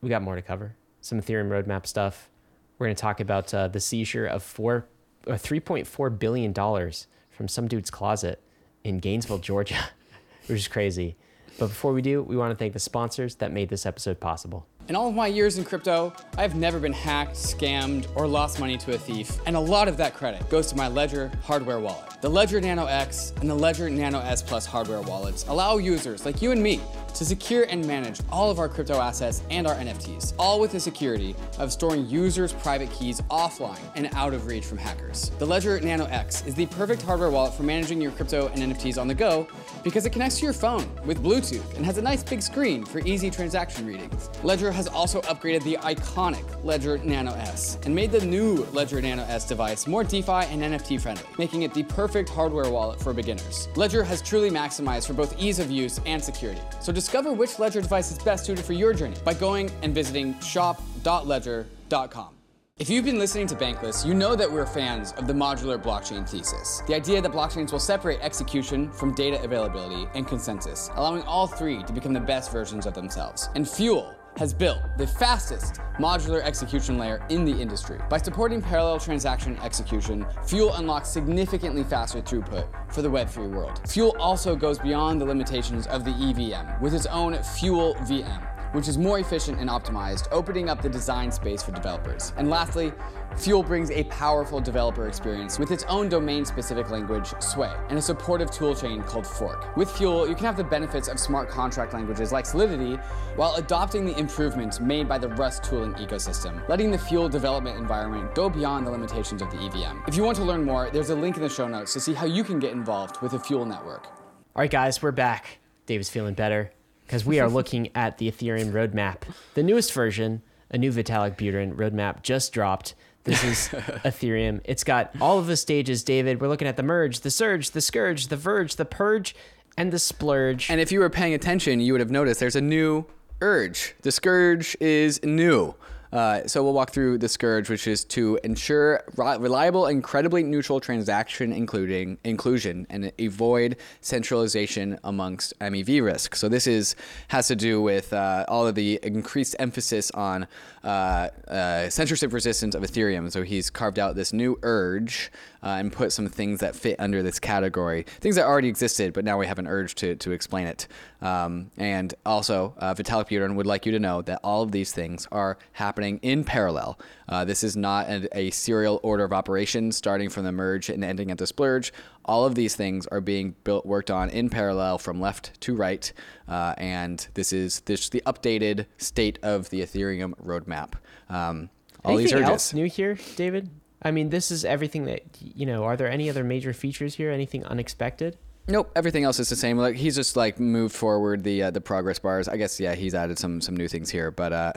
we got more to cover. Some Ethereum roadmap stuff. We're gonna talk about uh, the seizure of four, uh, three point four billion dollars from some dude's closet in Gainesville, Georgia, *laughs* which is crazy. But before we do, we want to thank the sponsors that made this episode possible. In all of my years in crypto, I've never been hacked, scammed, or lost money to a thief, and a lot of that credit goes to my Ledger hardware wallet. The Ledger Nano X and the Ledger Nano S Plus hardware wallets allow users like you and me to secure and manage all of our crypto assets and our NFTs, all with the security of storing users' private keys offline and out of reach from hackers. The Ledger Nano X is the perfect hardware wallet for managing your crypto and NFTs on the go because it connects to your phone with Bluetooth and has a nice big screen for easy transaction readings. Ledger has also upgraded the iconic Ledger Nano S and made the new Ledger Nano S device more DeFi and NFT friendly, making it the perfect hardware wallet for beginners. Ledger has truly maximized for both ease of use and security. So discover which Ledger device is best suited for your journey by going and visiting shop.ledger.com. If you've been listening to Bankless, you know that we're fans of the modular blockchain thesis. The idea that blockchains will separate execution from data availability and consensus, allowing all three to become the best versions of themselves. And Fuel has built the fastest modular execution layer in the industry. By supporting parallel transaction execution, Fuel unlocks significantly faster throughput for the Web3 world. Fuel also goes beyond the limitations of the EVM with its own Fuel VM which is more efficient and optimized, opening up the design space for developers. And lastly, Fuel brings a powerful developer experience with its own domain specific language, Sway, and a supportive toolchain called Forc. With Fuel, you can have the benefits of smart contract languages like Solidity while adopting the improvements made by the Rust tooling ecosystem, letting the Fuel development environment go beyond the limitations of the EVM. If you want to learn more, there's a link in the show notes to see how you can get involved with the Fuel network. All right, guys, we're back. David's feeling better because we are looking at the Ethereum roadmap. The newest version, a new Vitalik Buterin roadmap, just dropped. This is *laughs* Ethereum. It's got all of the stages, David. We're looking at the merge, the surge, the scourge, the verge, the purge, and the splurge. And if you were paying attention, you would have noticed there's a new urge. The scourge is new. Uh, so we'll walk through the scourge, which is to ensure reliable, incredibly neutral transaction including inclusion and avoid centralization amongst MEV risk. So this is has to do with uh, all of the increased emphasis on uh, uh censorship resistance of Ethereum. So he's carved out this new urge uh, and put some things that fit under this category, things that already existed, but now we have an urge to, to explain it. Um, and also, uh, Vitalik Buterin would like you to know that all of these things are happening in parallel. Uh, this is not a, a, serial order of operations starting from the merge and ending at the splurge. All of these things are being built, worked on in parallel from left to right. Uh, and this is this the updated state of the Ethereum roadmap. Um, all Anything these else new here, David? I mean, this is everything that you know. Are there any other major features here? Anything unexpected? Nope, everything else is the same. Like he's just like moved forward the uh, the progress bars. I guess yeah, he's added some some new things here, but uh,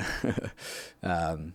*laughs* um,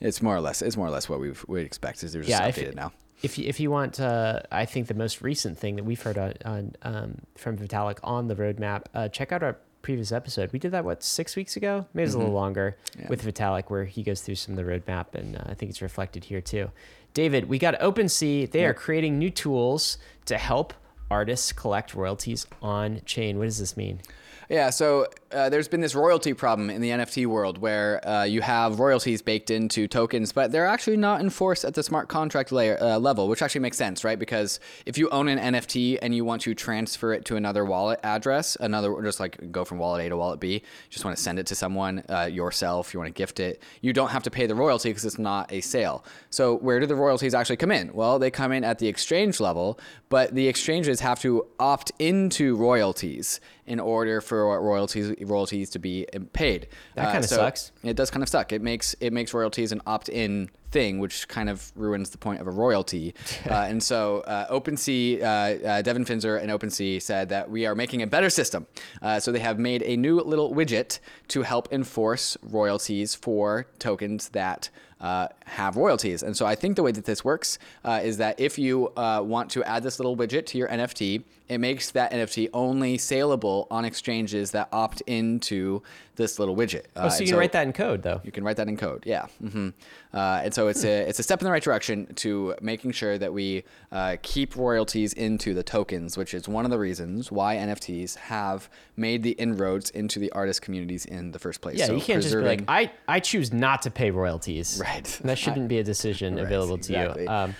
it's more or less it's more or less what we would expect. Is they're just yeah, updated if, now. If you, if you want, uh, I think the most recent thing that we've heard on, on um, from Vitalik on the roadmap, uh, check out our previous episode. We did that what six weeks ago, maybe it's mm-hmm. a little mm-hmm. longer, yeah. with Vitalik, where he goes through some of the roadmap, and uh, I think it's reflected here too. David, we got OpenSea. They yep. are creating new tools to help artists collect royalties on chain. What does this mean? Yeah, so uh, there's been this royalty problem in the NFT world where uh, you have royalties baked into tokens, but they're actually not enforced at the smart contract layer uh, level, which actually makes sense, right? Because if you own an NFT and you want to transfer it to another wallet address, another just like go from wallet A to wallet B, just want to send it to someone uh, yourself, you want to gift it, you don't have to pay the royalty because it's not a sale. So where do the royalties actually come in? Well, they come in at the exchange level, but the exchanges have to opt into royalties in order for royalties royalties to be paid. That kind of uh, so sucks. It does kind of suck. It makes it makes royalties an opt-in thing, which kind of ruins the point of a royalty. *laughs* uh, and so uh, OpenSea, uh, uh, Devin Finzer and OpenSea said that we are making a better system. Uh, so they have made a new little widget to help enforce royalties for tokens that uh, have royalties. And so I think the way that this works uh, is that if you uh, want to add this little widget to your NFT, it makes that NFT only saleable on exchanges that opt into this little widget. oh, so you can so write that in code, though. You can write that in code, yeah. Mm-hmm. Uh, and so it's a it's a step in the right direction to making sure that we uh, keep royalties into the tokens, which is one of the reasons why NFTs have made the inroads into the artist communities in the first place. Yeah, so you can't just be like, I I choose not to pay royalties. Right. And That shouldn't be a decision *laughs* right, available to exactly. you. Um,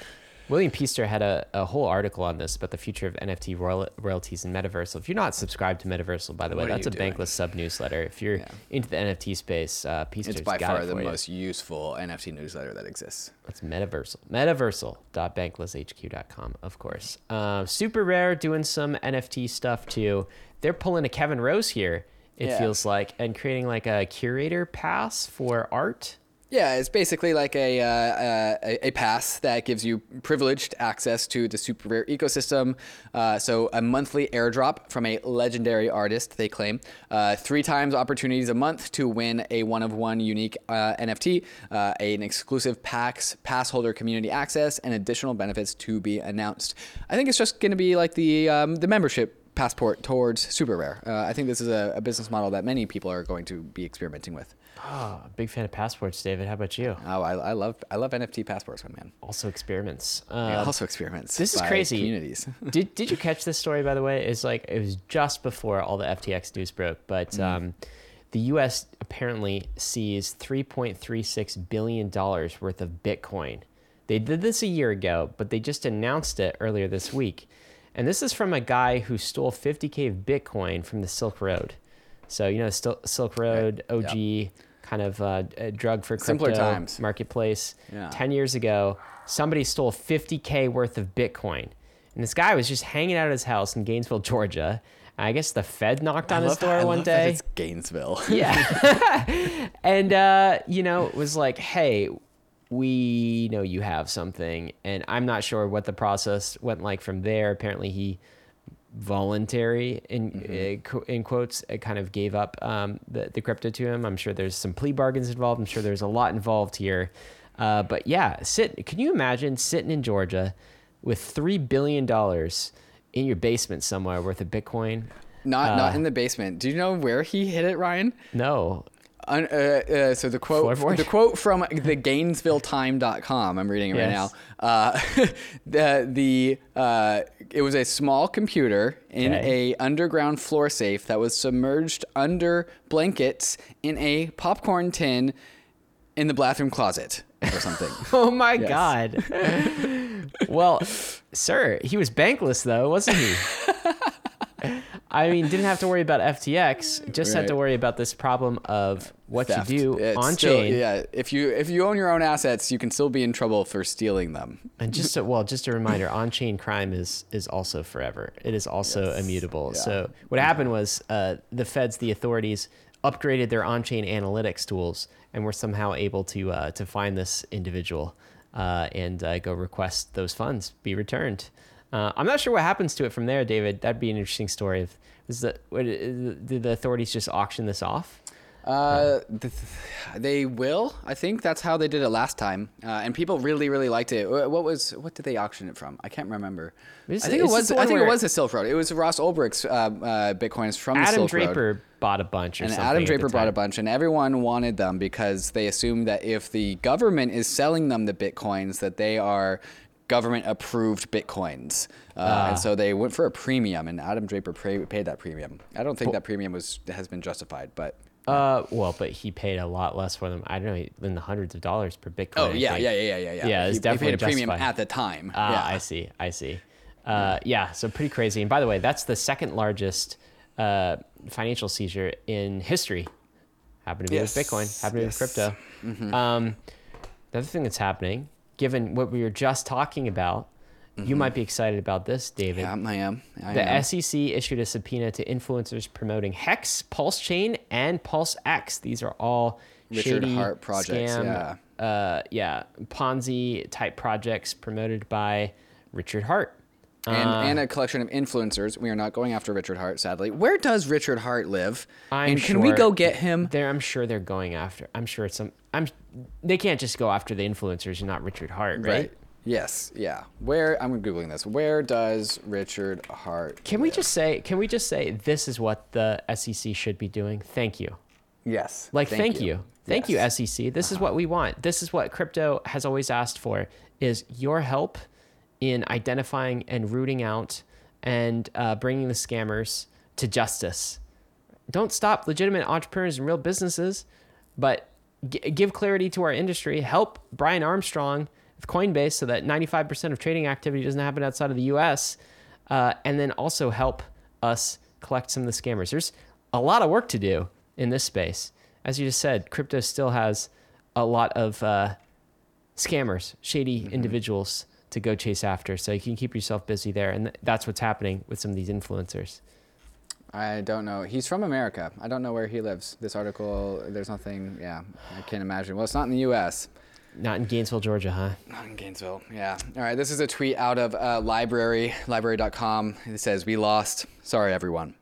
William Peaster had a, a whole article on this about the future of NFT royal, royalties in Metaversal. If you're not subscribed to Metaversal, by the way, that's a doing? bankless sub newsletter. If you're yeah. into the NFT space, uh, Peaster's it's by far it the you. most useful NFT newsletter that exists. That's Metaversal. Metaversal.banklesshq.com, of course. Uh, SuperRare doing some NFT stuff too. They're pulling a Kevin Rose here. It yeah. feels like, and creating like a curator pass for art. Yeah, it's basically like a, uh, a, a pass that gives you privileged access to the super rare ecosystem. Uh, so a monthly airdrop from a legendary artist, they claim. Uh, three times opportunities a month to win a one of one unique uh, NFT, uh, an exclusive PAX pass holder community access, and additional benefits to be announced. I think it's just going to be like the um, the membership passport towards SuperRare. Uh, I think this is a, a, business model that many people are going to be experimenting with. Oh, big fan of passports, David. How about you? Oh, I, I love I love NFT passports, my man. Also experiments. Uh, yeah, also experiments. This is crazy. Communities. *laughs* did Did you catch this story by the way? It's like it was just before all the FTX news broke, but. Mm. Um, the U.S. apparently seized 3.36 billion dollars worth of Bitcoin. They did this a year ago, but they just announced it earlier this week. And this is from a guy who stole 50k of Bitcoin from the Silk Road. So you know, Sil- Silk Road. OG, kind of uh, a drug for Simpler crypto times. marketplace. Yeah. Ten years ago, somebody stole 50k worth of Bitcoin, and this guy was just hanging out at his house in Gainesville, Georgia. I guess the Fed knocked on I his that- door I one that day. It's Gainesville. *laughs* Yeah. *laughs* and, uh, you know, it was like, hey, we know you have something. And I'm not sure what the process went like from there. Apparently, he voluntary in uh, qu- in quotes uh, kind of gave up um, the, the crypto to him. I'm sure there's some plea bargains involved. I'm sure there's a lot involved here. Uh, but yeah sit can you imagine sitting in georgia with three billion dollars in your basement somewhere worth of bitcoin? Not not in the basement. Do you know where he hid it, Ryan? no uh, uh, so the quote, Floorboard? the quote from the GainesvilleTime.com. I'm reading it right now. Uh, *laughs* the the uh, it was a small computer in Okay. a underground floor safe that was submerged under blankets in a popcorn tin in the bathroom closet or something. *laughs* Oh my god. *laughs* well, sir, he was bankless though, wasn't he? *laughs* I mean, didn't have to worry about FTX, just had to worry about this problem of what Theft. you do It's on still- chain. Yeah, if you if you own your own assets, you can still be in trouble for stealing them. And just a, well, just a reminder, on-chain crime is is also forever. It is also Yes. immutable. Yeah. So what happened was uh, the feds, the authorities, upgraded their on-chain analytics tools and were somehow able to uh, to find this individual uh, and uh, go request those funds be returned. Uh, I'm not sure what happens to it from there, David. That'd be an interesting story. If is the what, did the authorities just auction this off? Uh, th- they will. I think that's how they did it last time, uh, and people really, really liked it. What was what did they auction it from? I can't remember. Is I think it was. I think it was the Silk Road. It was Ross Ulbricht's uh, uh, bitcoins from the Adam Silk Road. Draper bought a bunch, or And something. Adam Draper bought a bunch, and everyone wanted them because they assumed that if the government is selling them the bitcoins, that they are government approved bitcoins, uh, Ah. and so they went for a premium. And Adam Draper pra- paid that premium. I don't think that premium was has been justified, but Uh, well, but he paid a lot less for them. I don't know, in the hundreds of dollars per Bitcoin. oh yeah, yeah, yeah, yeah, yeah, yeah. It's definitely he paid a premium justified. at the time. Ah, yeah. I see. I see. Uh, yeah, so pretty crazy. And by the way, that's the second largest uh, financial seizure in history. Happened to be Yes, with Bitcoin. Happened to be with yes. Mm-hmm. crypto. Um, the other thing that's happening, given what we were just talking about, you might be excited about this, David. Mm-hmm. Yeah, I am. I The am. SEC issued a subpoena to influencers promoting Hex, Pulse Chain, and Pulse X. These are all Richard shady Heart projects, scam, yeah. uh, yeah, Ponzi type projects promoted by Richard Heart. and, Uh, and a collection of influencers. We are not going after Richard Heart, sadly. Where does Richard Heart live? I'm and can we go get him? There, I'm sure they're going after. I'm sure it's some. I'm. They can't just go after the influencers and not Richard Heart, right? right. Yes. Yeah. Where I'm googling this. Where does Richard Heart? Can we just say? Can we just say this is what the SEC should be doing? Thank you. Yes. Like, thank, you. Thank Yes. you, SEC. This is what we want. This is what crypto has always asked for is your help in identifying and rooting out and uh, bringing the scammers to justice. Don't stop legitimate entrepreneurs and real businesses, but g- give clarity to our industry. Help Brian Armstrong with Coinbase so that 95% of trading activity doesn't happen outside of the US. Uh, and then also help us collect some of the scammers. There's a lot of work to do in this space. As you just said, crypto still has a lot of uh, scammers, shady individuals to go chase after. So you can keep yourself busy there. And th- that's what's happening with some of these influencers. I don't know. He's from America. I don't know where he lives. This article, there's nothing. Yeah, I can't imagine. Well, it's not in the U.S. Not in Gainesville, Georgia, huh? Not in Gainesville. Yeah. All right. This is a tweet out of uh, LBRY, LBRY.com. It says, We lost. Sorry, everyone.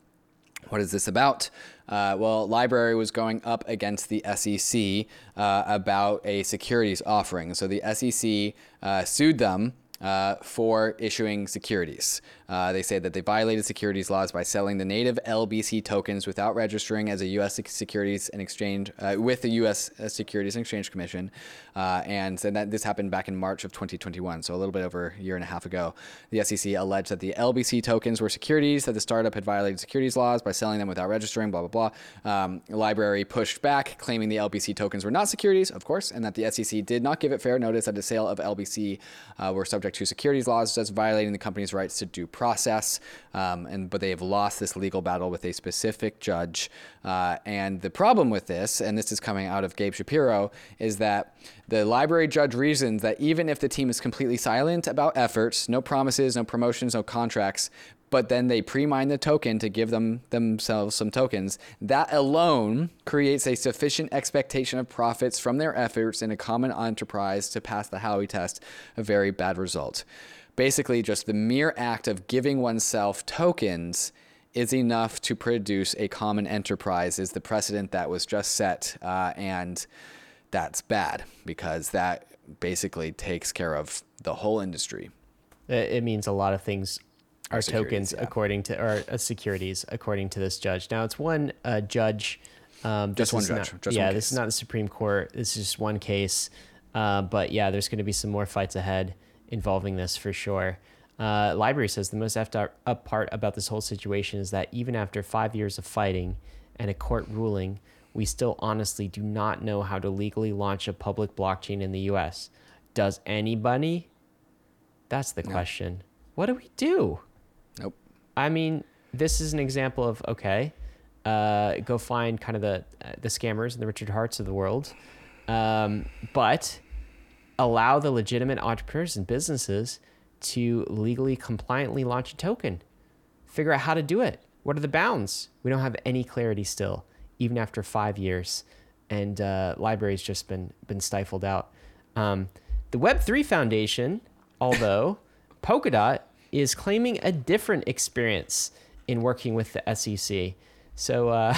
What is this about? Uh, well, LBRY was going up against the SEC uh, about a securities offering. So the SEC uh, sued them uh, for issuing securities. Uh, they say that they violated securities laws by selling the native LBC tokens without registering as a U.S. Securities and Exchange uh, with the U.S. Securities and Exchange Commission, uh, and that this happened back in March of 2021, so a little bit over a year and a half ago. The SEC alleged that the LBC tokens were securities that the startup had violated securities laws by selling them without registering. Blah blah blah. Um, LBRY pushed back, claiming the LBC tokens were not securities, of course, and that the SEC did not give it fair notice that the sale of LBC uh, were subject to securities laws, thus violating the company's rights to due process, um, and but they have lost this legal battle with a specific judge. Uh, and the problem with this, and this is coming out of Gabe Shapiro, is that the LBRY judge reasons that even if the team is completely silent about efforts, no promises, no promotions, no contracts, but then they pre-mine the token to give them themselves some tokens. That alone creates a sufficient expectation of profits from their efforts in a common enterprise to pass the Howey test, a very bad result. Basically, just the mere act of giving oneself tokens is enough to produce a common enterprise is the precedent that was just set, uh, and that's bad because that basically takes care of the whole industry. It means a lot of things are tokens yeah. according to or uh, securities according to this judge. Now it's one uh, judge. Um, Just one judge, not- just yeah, one this is not the Supreme Court. This is just one case. Uh, but yeah, there's going to be some more fights ahead involving this for sure. Uh, LBRY says the most effed up- part about this whole situation is that even after five years of fighting and a court ruling, we still honestly do not know how to legally launch a public blockchain in the U.S. Does anybody? That's the question. What do we do? Nope. I mean, this is an example of okay, uh, go find kind of the uh, the scammers and the Richard Hearts of the world, um, but allow the legitimate entrepreneurs and businesses to legally compliantly launch a token. Figure out how to do it. What are the bounds? We don't have any clarity still, even after five years, and uh, LBRY's just been been stifled out. Um, the Web three Foundation, although *laughs* Polkadot is claiming a different experience in working with the SEC. So uh,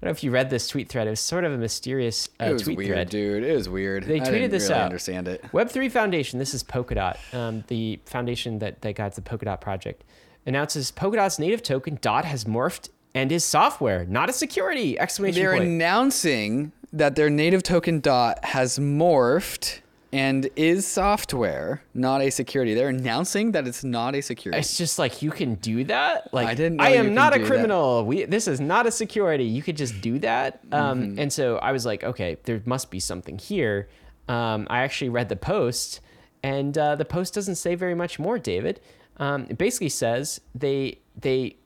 I don't know if you read this tweet thread. It was sort of a mysterious uh, It was tweet weird, thread. dude. It was weird. They tweeted I didn't this really out. Understand it? Web3 Foundation, this is Polkadot, um, the foundation that, that guides the Polkadot project, announces Polkadot's native token DOT has morphed and is software, not a security! Exclamation They're point. announcing that their native token dot has morphed and is software, not a security. They're announcing that it's not a security. it's just like you can do that. Like I didn't I am not a do that. criminal. We this is not a security. You could just do that. Um, Mm-hmm. and so I was like, okay, there must be something here. Um, I actually read the post, and uh, the post doesn't say very much more. David, um, it basically says they they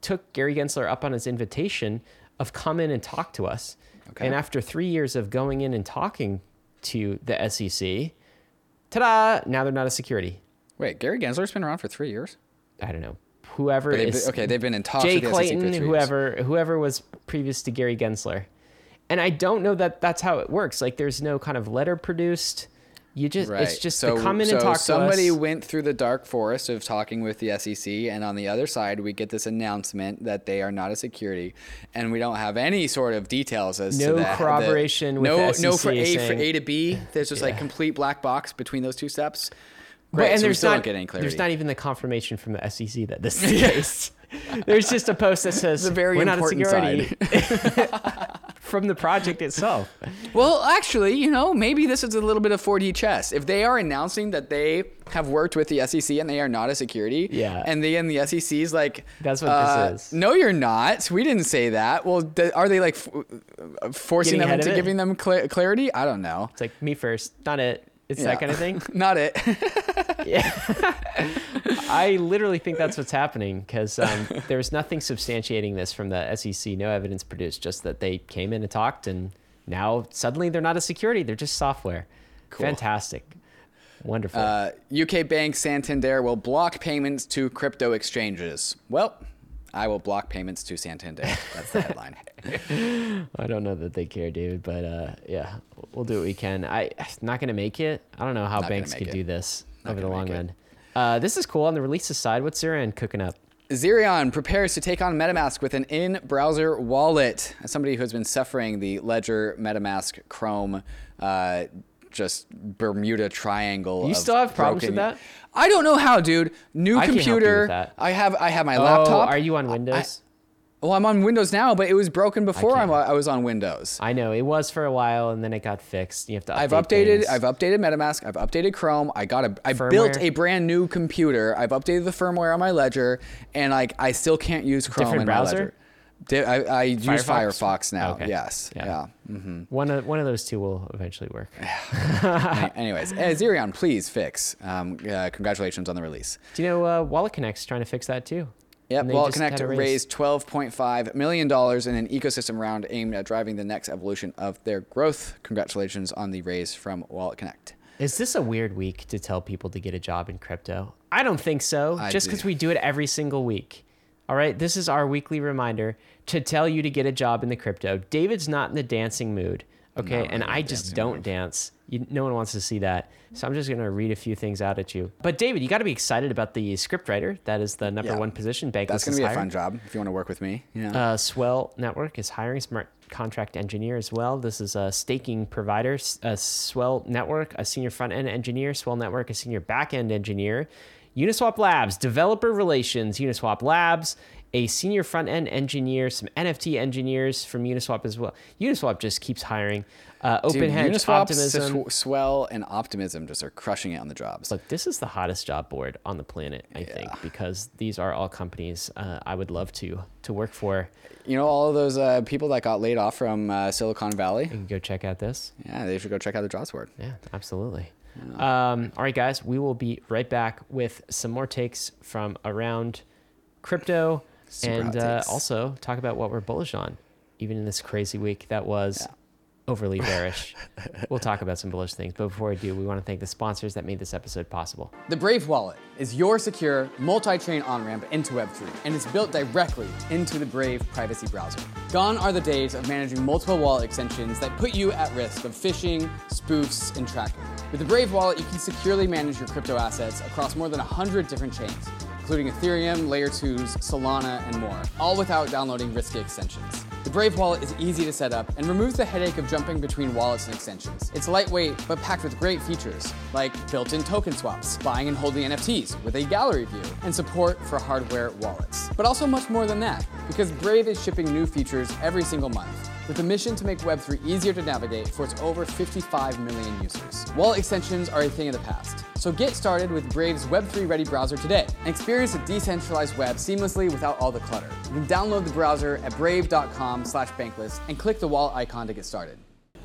took Gary Gensler up on his invitation of come in and talk to us. Okay. And after three years of going in and talking to the SEC, ta-da! Now they're not a security. Wait, Gary Gensler's been around for three years. I don't know. Whoever they've is been- okay, they've been in talks Jay with the SEC for Clayton, three years. whoever whoever was previous to Gary Gensler. And I don't know that that's how it works. Like there's no kind of letter produced. You just Right. it's just so, to come in so and talk somebody to us. went through the dark forest of talking with the SEC, and on the other side, we get this announcement that they are not a security, and we don't have any sort of details as No to that. corroboration with no, the no for A for A to B. There's just like complete black box between those two steps. But- Great, and so there's still not don't get any clarity. there's not even the confirmation from the SEC that this *laughs* is the case. There's just a post that says The very we're not a security *laughs* *laughs* from the project itself. Well, actually, you know, maybe this is a little bit of 4D chess. If they are announcing that they have worked with the SEC and they are not a security, Yeah. and they and the SEC is like, That's what uh, this is. No, you're not. We didn't say that. Well, th- are they like f- uh, forcing Getting them into giving them cla clarity? I don't know. It's like me first, not it. It's Yeah. that kind of thing. *laughs* not it. *laughs* Yeah. I literally think that's what's happening because um, there's nothing substantiating this from the SEC. No evidence produced, just that they came in and talked, and now suddenly they're not a security; they're just software. Cool. Fantastic, wonderful. uh, UK bank Santander will block payments to crypto exchanges. Well, I will block payments to Santander. That's the headline. *laughs* I don't know that they care, David, but uh, yeah, we'll do what we can. I not gonna make it. I don't know how Not banks could it. do this over the long run. Uh, this is cool on the releases side. What's Zerion cooking up? Zerion prepares to take on MetaMask with an in-browser wallet. As somebody who has been suffering the Ledger MetaMask Chrome, uh, just Bermuda Triangle. You still have problems with that? I don't know how, dude. New I can't help you with computer. I have. I have my laptop. Oh, are you on I- Windows? well, I'm on Windows now, but it was broken before. I'm, I was on Windows. I know it was for a while, and then it got fixed. You have to. Update I've updated. things. I've updated MetaMask. I've updated Chrome. I got a. I Firmware? built a brand new computer. I've updated the firmware on my Ledger, and like I still can't use Chrome Different in browser? my Ledger. I, I use Firefox? Now. Okay. Yes. Yeah. Yeah. hmm One of one of those two will eventually work. Anyways, uh, Zerion, please fix. Um, uh, congratulations on the release. Do you know uh, Wallet Connect's trying to fix that too? Yep, Wallet Connect raise. raised $12.5 million in an ecosystem round aimed at driving the next evolution of their growth. Congratulations on the raise from Wallet Connect. Is this a weird week to tell people to get a job in crypto? I don't think so. I just because we do it every single week. All right, this is our weekly reminder to tell you to get a job in the crypto. David's not in the dancing mood, okay, Not and really I just don't mood. dance. You, no one wants to see that, so I'm just gonna read a few things out at you. But David, you got to be excited about the scriptwriter. That is the number Yeah. one position. Bankless That's going to be a fun job if you want to work with me. Yeah. Uh, Swell Network is hiring smart contract engineer as well. This is a staking provider. A Swell Network, a senior front end engineer. Swell Network, a senior back end engineer. Uniswap Labs, developer relations. Uniswap Labs, a senior front end engineer. Some NFT engineers from Uniswap as well. Uniswap just keeps hiring. Uh, Dude, OpenHedge, Uniswap, Optimism. Sw- Swell, and Optimism just are crushing it on the jobs. Look, this is the hottest job board on the planet, I think, because these are all companies uh, I would love to to work for. You know, all of those uh, people that got laid off from uh, Silicon Valley? You can go check out this. Yeah, they should go check out the jobs board. Yeah, absolutely. Um, all right, guys, we will be right back with some more takes from around crypto Super and uh, also talk about what we're bullish on, even in this crazy week that was overly bearish. we'll talk about some bullish things, but before I do, we want to thank the sponsors that made this episode possible. The Brave Wallet is your secure multi-chain on-ramp into Web3, and it's built directly into the Brave privacy browser. Gone are the days of managing multiple wallet extensions that put you at risk of phishing, spoofs, and tracking. With the Brave Wallet, you can securely manage your crypto assets across more than 100 different chains, including Ethereum, Layer 2s, Solana, and more, all without downloading risky extensions. The Brave wallet is easy to set up and removes the headache of jumping between wallets and extensions. It's lightweight but packed with great features like built-in token swaps, buying and holding NFTs with a gallery view, and support for hardware wallets. But also much more than that, because Brave is shipping new features every single month with a mission to make Web3 easier to navigate for its over 55 million users. Wallet extensions are a thing of the past, so get started with Brave's Web3 ready browser today and experience a decentralized web seamlessly without all the clutter. You can download the browser at brave.com slash bankless and click the wallet icon to get started.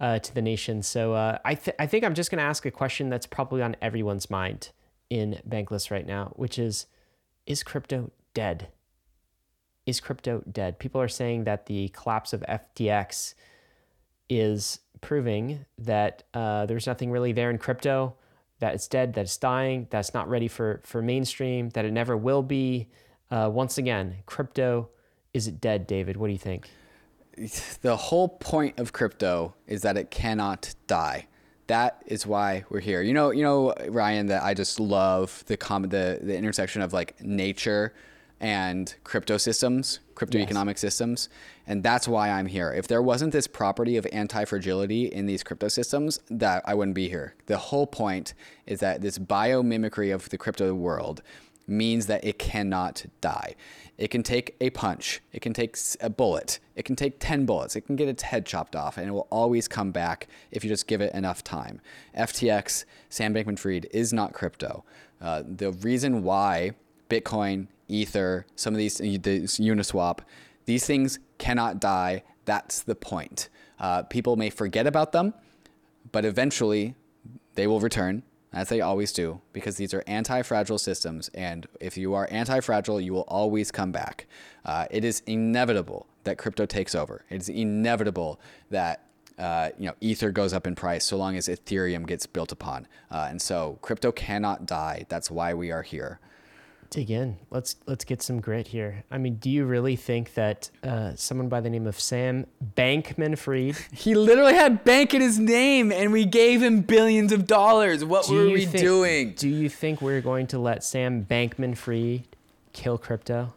uh, to the nation, so uh, I th- I think I'm just going to ask a question that's probably on everyone's mind in Bankless right now, which is: Is crypto dead? Is crypto dead? People are saying that the collapse of FTX is proving that uh, there's nothing really there in crypto, that it's dead, that it's dying, that it's not ready for for mainstream, that it never will be. Uh, once again, crypto is it dead, David? What do you think? *laughs* the whole point of crypto is that it cannot die. That is why we're here. You know, you know, Ryan, that I just love the com- the the intersection of like nature and crypto systems, crypto economic systems, and that's why I'm here. If there wasn't this property of anti-fragility in these crypto systems, that I wouldn't be here. The whole point is that this biomimicry of the crypto world means that it cannot die. It can take a punch, it can take a bullet, it can take 10 bullets, it can get its head chopped off, and it will always come back if you just give it enough time. FTX, Sam Bankman Fried, is not crypto. Uh, the reason why Bitcoin, Ether, some of these, the Uniswap, these things cannot die, that's the point. Uh, people may forget about them, but eventually they will return as they always do because these are anti-fragile systems and if you are anti-fragile you will always come back uh, it is inevitable that crypto takes over it is inevitable that uh, you know, Ether goes up in price so long as Ethereum gets built upon. Uh, and so crypto cannot die. That's why we are here. Dig in. Let's let's get some grit here. I mean, do you really think that uh, someone by the name of Sam Bankman-Fried? *laughs* He literally had bank in his name, and we gave him billions of dollars. What do were we think- doing? Do you think we're going to let Sam Bankman-Fried kill crypto?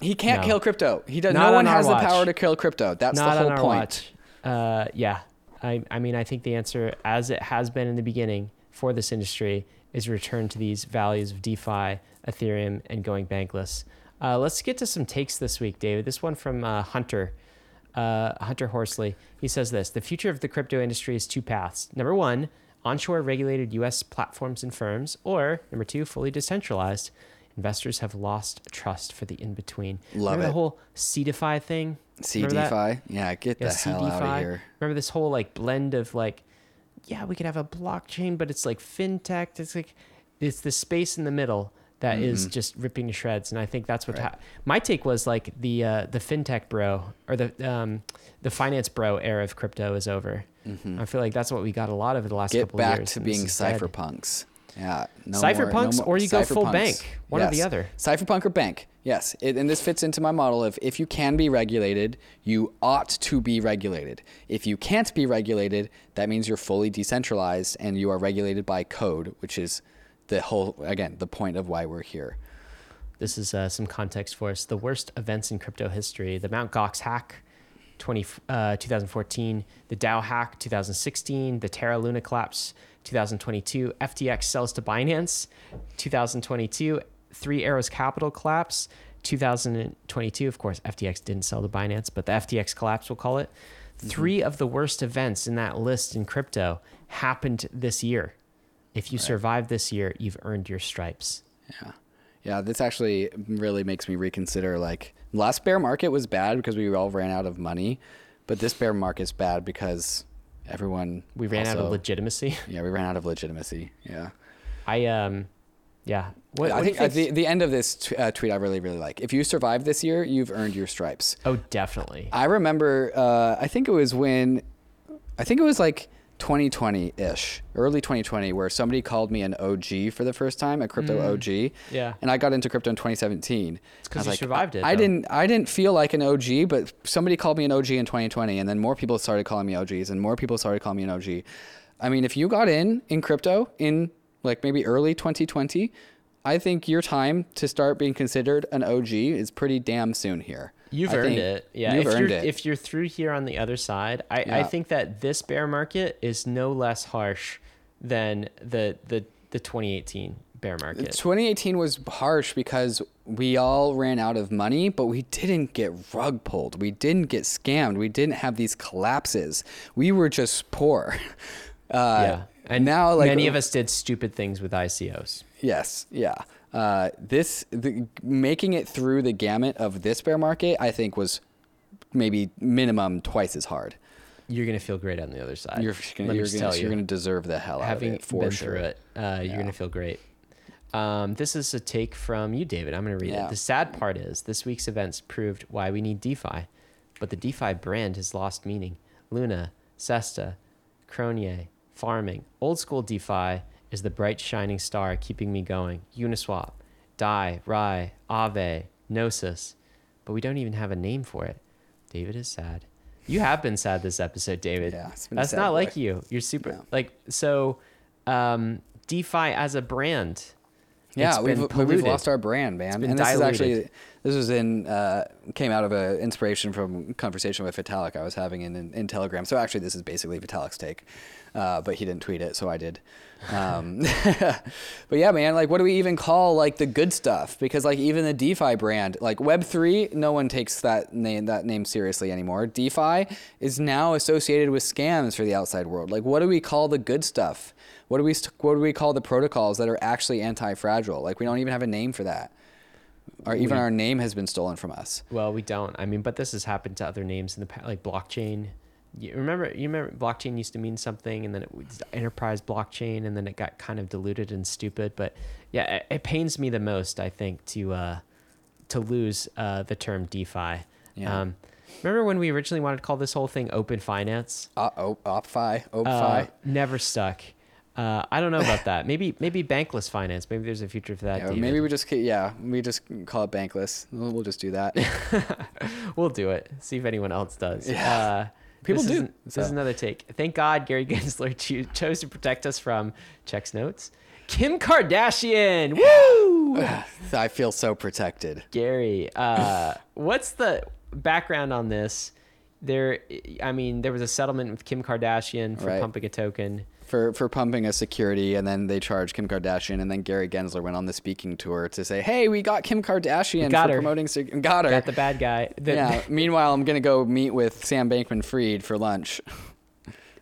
He can't No. kill crypto. He does. Not No one our has the watch. power to kill crypto. That's Not the whole on our point. watch. Uh, yeah, I I mean, I think the answer, as it has been in the beginning for this industry, is return to these values of DeFi, Ethereum, and going bankless. Uh, let's get to some takes this week, David. This one from uh, Hunter. Uh, Hunter Horsley. He says this The future of the crypto industry is two paths. Number one, onshore regulated US platforms and firms, or number two, fully decentralized. Investors have lost trust for the in between. Love Remember it. the whole CeDeFi thing? CeDeFi. Yeah, get Yeah, the hell out of here. Remember this whole like blend of like, yeah, we could have a blockchain, but it's like fintech. It's like it's the space in the middle that is just ripping to shreds. And I think that's what Mm-hmm. Right. ha- my take was like the uh, the fintech bro or the um, the finance bro era of crypto is over. I feel like that's what we got a lot of in the last Mm-hmm. Get couple back years. to being cypherpunks. Yeah, no Cypherpunks, more, no or you go full bank. One or the other. Cypherpunk or bank. Yes, it, and this fits into my model of if you can be regulated, you ought to be regulated. If you can't be regulated, that means you're fully decentralized and you are regulated by code, which is the whole again the point of why we're here. This is uh, some context for us. The worst events in crypto history: the Mt. Gox hack, 20, uh, 2014; the DAO hack, 2016; the Terra Luna collapse, 2022; FTX sells to Binance, 2022; Three Arrows Capital collapse, 2022. Of course, FTX didn't sell to Binance, but the FTX collapse, we'll call it. Three of the worst events in that list in crypto happened this year. If you survive this year, you've earned your stripes. Yeah. Yeah, this actually really makes me reconsider like last bear market was bad because we all ran out of money, but this bear market is bad because everyone We ran out of legitimacy. *laughs* Yeah, we ran out of legitimacy. Yeah. I um, yeah. What, I what think uh, the, the end of this t- uh, tweet I really, really like. If you survive this year, you've earned your stripes. oh, definitely. I remember, uh, I think it was when, I think it was like 2020 ish, early 2020, where somebody called me an OG for the first time, a crypto OG. Mm. Yeah. And I got into crypto in 2017. It's 'cause you survived it, I, I didn't, I didn't feel like an OG, but somebody called me an OG in 2020, and then more people started calling me OGs, and more people started calling me an OG. I mean, if you got in in crypto in like maybe early 2020, I think your time to start being considered an OG is pretty damn soon here. You've I earned it. Yeah. you've if earned you're, it. If you're through here on the other side, I, I think that this bear market is no less harsh than the the the 2018 bear market. 2018 was harsh because we all ran out of money, but we didn't get rug pulled. We didn't get scammed. We didn't have these collapses. We were just poor. *laughs* Uh, yeah. And now, like many of us did stupid things with ICOs. Yes, yeah. Uh, this the, making it through the gamut of this bear market, I think, was maybe minimum twice as hard. You're gonna feel great on the other side. You're Let gonna, me you're just gonna, tell you. you're gonna deserve the hell out of it for been sure. through it, uh, you're gonna feel great. Um, this is a take from you, David. I'm gonna read Yeah. it. The sad part is this week's events proved why we need DeFi, but the DeFi brand has lost meaning. Luna, Sesta, Cronier, farming, old school DeFi is the bright shining star keeping me going. Uniswap, Dai, Rai, Aave, Gnosis, but we don't even have a name for it. David is sad. You have been sad this episode, David. Yeah, it's been a That's not boy. like you. You're super like so. Um, DeFi as a brand. Yeah, we've, we've lost our brand, man. been and this is actually this was in uh, came out of a inspiration from conversation with Vitalik I was having in, in, in Telegram. So actually, this is basically Vitalik's take, uh, but he didn't tweet it, so I did. Um, *laughs* but yeah, man, like what do we even call like the good stuff? Because like even the DeFi brand, like Web three, no one takes that name that name seriously anymore. DeFi is now associated with scams for the outside world. Like what do we call the good stuff? What do we what do we call the protocols that are actually anti-fragile? Like we don't even have a name for that. Or even our name has been stolen from us. Well, we don't. I mean, but this has happened to other names in the past, like blockchain. You remember? You remember blockchain used to mean something, and then it was enterprise blockchain, and then it got kind of diluted and stupid. But yeah, it, it pains me the most. I think to uh, to lose uh, the term DeFi. Yeah. Um, Remember when we originally wanted to call this whole thing open finance? Uh, op, OpFi, Uh, OpFi. never stuck. Uh, I don't know about that. Maybe maybe bankless finance. Maybe there's a future for that. Yeah, maybe we just yeah we just call it bankless. We'll, we'll just do that. *laughs* we'll do it. See if anyone else does. Yeah. Uh, People this do, Is, this is another take. Thank God Gary *laughs* Gensler cho- chose to protect us from checks notes. Kim Kardashian. *sighs* Woo! I feel so protected. Gary, uh, *laughs* what's the background on this? There, I mean, there was a settlement with Kim Kardashian for Right. pumping a token. For for pumping a security, and then they charged Kim Kardashian, and then Gary Gensler went on the speaking tour to say, "Hey, we got Kim Kardashian got for her. promoting sec- got her." Got the bad guy. The, yeah. *laughs* Meanwhile, I'm gonna go meet with Sam Bankman-Fried for lunch.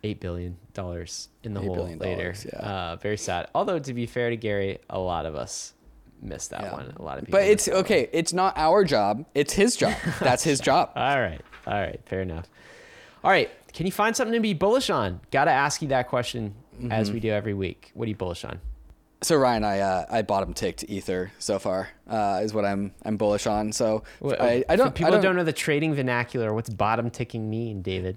eight billion dollars in the hole later. yeah. Uh, very sad. Although to be fair to Gary, a lot of us missed that Yeah. one. A lot of people. But it's that one. okay. It's not our job. It's his job. *laughs* That's his job. All right. All right. Fair enough. All right. Can you find something to be bullish on? Got to ask you that question Mm-hmm. as we do every week. What are you bullish on? So Ryan, I uh, I bottom ticked Ether so far uh, is what I'm I'm bullish on. So I, I don't People I don't, don't know the trading vernacular. What's bottom ticking mean, David?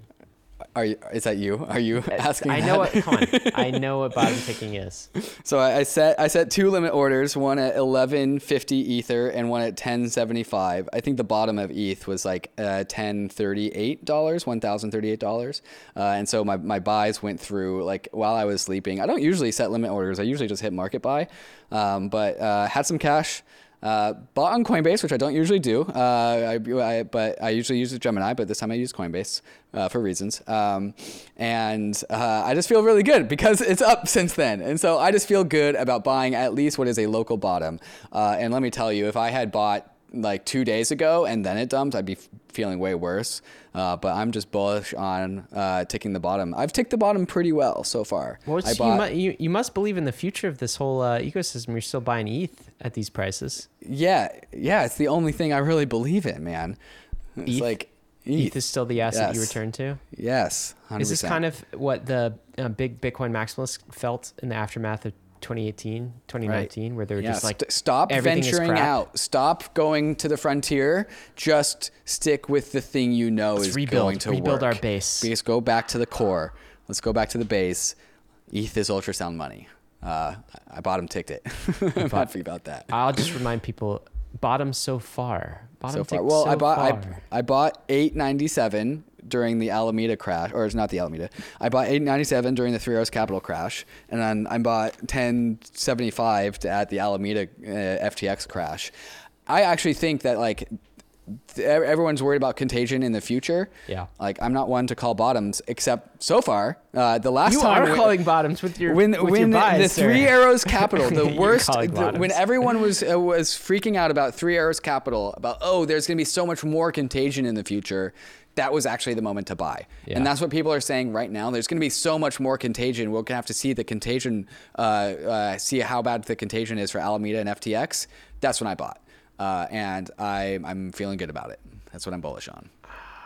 Are you, is that you? Are you asking? I that? know what. Come on. *laughs* I know what bottom picking is. So I, I set I set two limit orders, one at eleven fifty ether and one at ten seventy five. I think the bottom of ETH was like uh, ten thirty eight dollars, one thousand thirty eight dollars. Uh, and so my, my buys went through like while I was sleeping. I don't usually set limit orders. I usually just hit market buy, um, but uh, had some cash. Uh, bought on Coinbase, which I don't usually do. Uh, I, I, but I usually use Gemini, but this time I use Coinbase uh, for reasons. Um, and uh, I just feel really good because it's up since then. And so I just feel good about buying at least what is a local bottom. Uh, and let me tell you, if I had bought like two days ago and then it dumped, I'd be feeling way worse. Uh, but I'm just bullish on uh, ticking the bottom. I've ticked the bottom pretty well so far. Well, bought, you, mu- you, you must believe in the future of this whole uh, ecosystem. You're still buying ETH at these prices. yeah, yeah, it's the only thing I really believe in, man. It's ETH? like ETH is still the asset you return to. Yes, 100%. Is this kind of what the uh, big Bitcoin maximalists felt in the aftermath of 2018, 2019, where they were Yeah, just like, st- stop venturing out. Stop going to the frontier. Just stick with the thing you know Let's is rebuild- going to rebuild work. our base. Because go back to the core. Let's go back to the base. ETH is ultrasound money. Uh, I bottom ticked it. *laughs* I'm happy about that. I'll just remind people, bottom so far. Bottom so far. Well, so I bought I, far. I bought 897 during the Alameda crash, or it's not the Alameda. I bought 897 during the Three Arrows Capital crash, and then I bought 1075 to, at the Alameda uh, FTX crash. I actually think that like everyone's worried about contagion in the future. Yeah. Like I'm not one to call bottoms, except so far. Uh, the last You time you are we- calling bottoms with your when with when your the, the sir. Three Arrows Capital, *laughs* the worst, the, when everyone was *laughs* uh, was freaking out about Three Arrows Capital, about oh, there's going to be so much more contagion in the future. That was actually the moment to buy, Yeah. and that's what people are saying right now. There's going to be so much more contagion. We're going to have to see the contagion, uh, uh, see how bad the contagion is for Alameda and FTX. That's when I bought, uh, and I I'm feeling good about it. That's what I'm bullish on.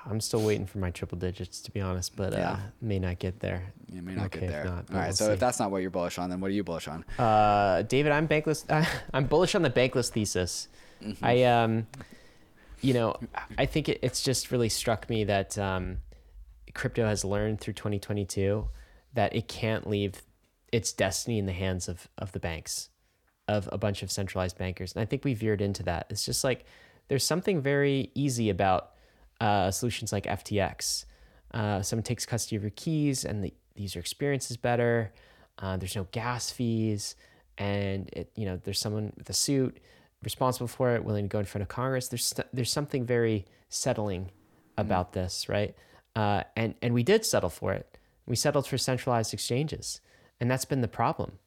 I'm still waiting for my triple digits, to be honest, but uh, Yeah. may not get there. You may not Okay, get if there. not, but All right, we'll so see. if that's not what you're bullish on, then what are you bullish on? Uh, David, I'm bankless. *laughs* I'm bullish on the bankless thesis. Mm-hmm. I, um, you know, I think it, it's just really struck me that um, crypto has learned through 2022 that it can't leave its destiny in the hands of of the banks, of a bunch of centralized bankers, and I think we veered into that. It's just like there's something very easy about uh, solutions like FTX. Uh, someone takes custody of your keys, and the, the user experience is better. Uh, there's no gas fees, and it you know there's someone with a suit responsible for it, willing to go in front of Congress. There's st- there's something very settling about this, right? Uh, and and we did settle for it. We settled for centralized exchanges, and that's been the problem.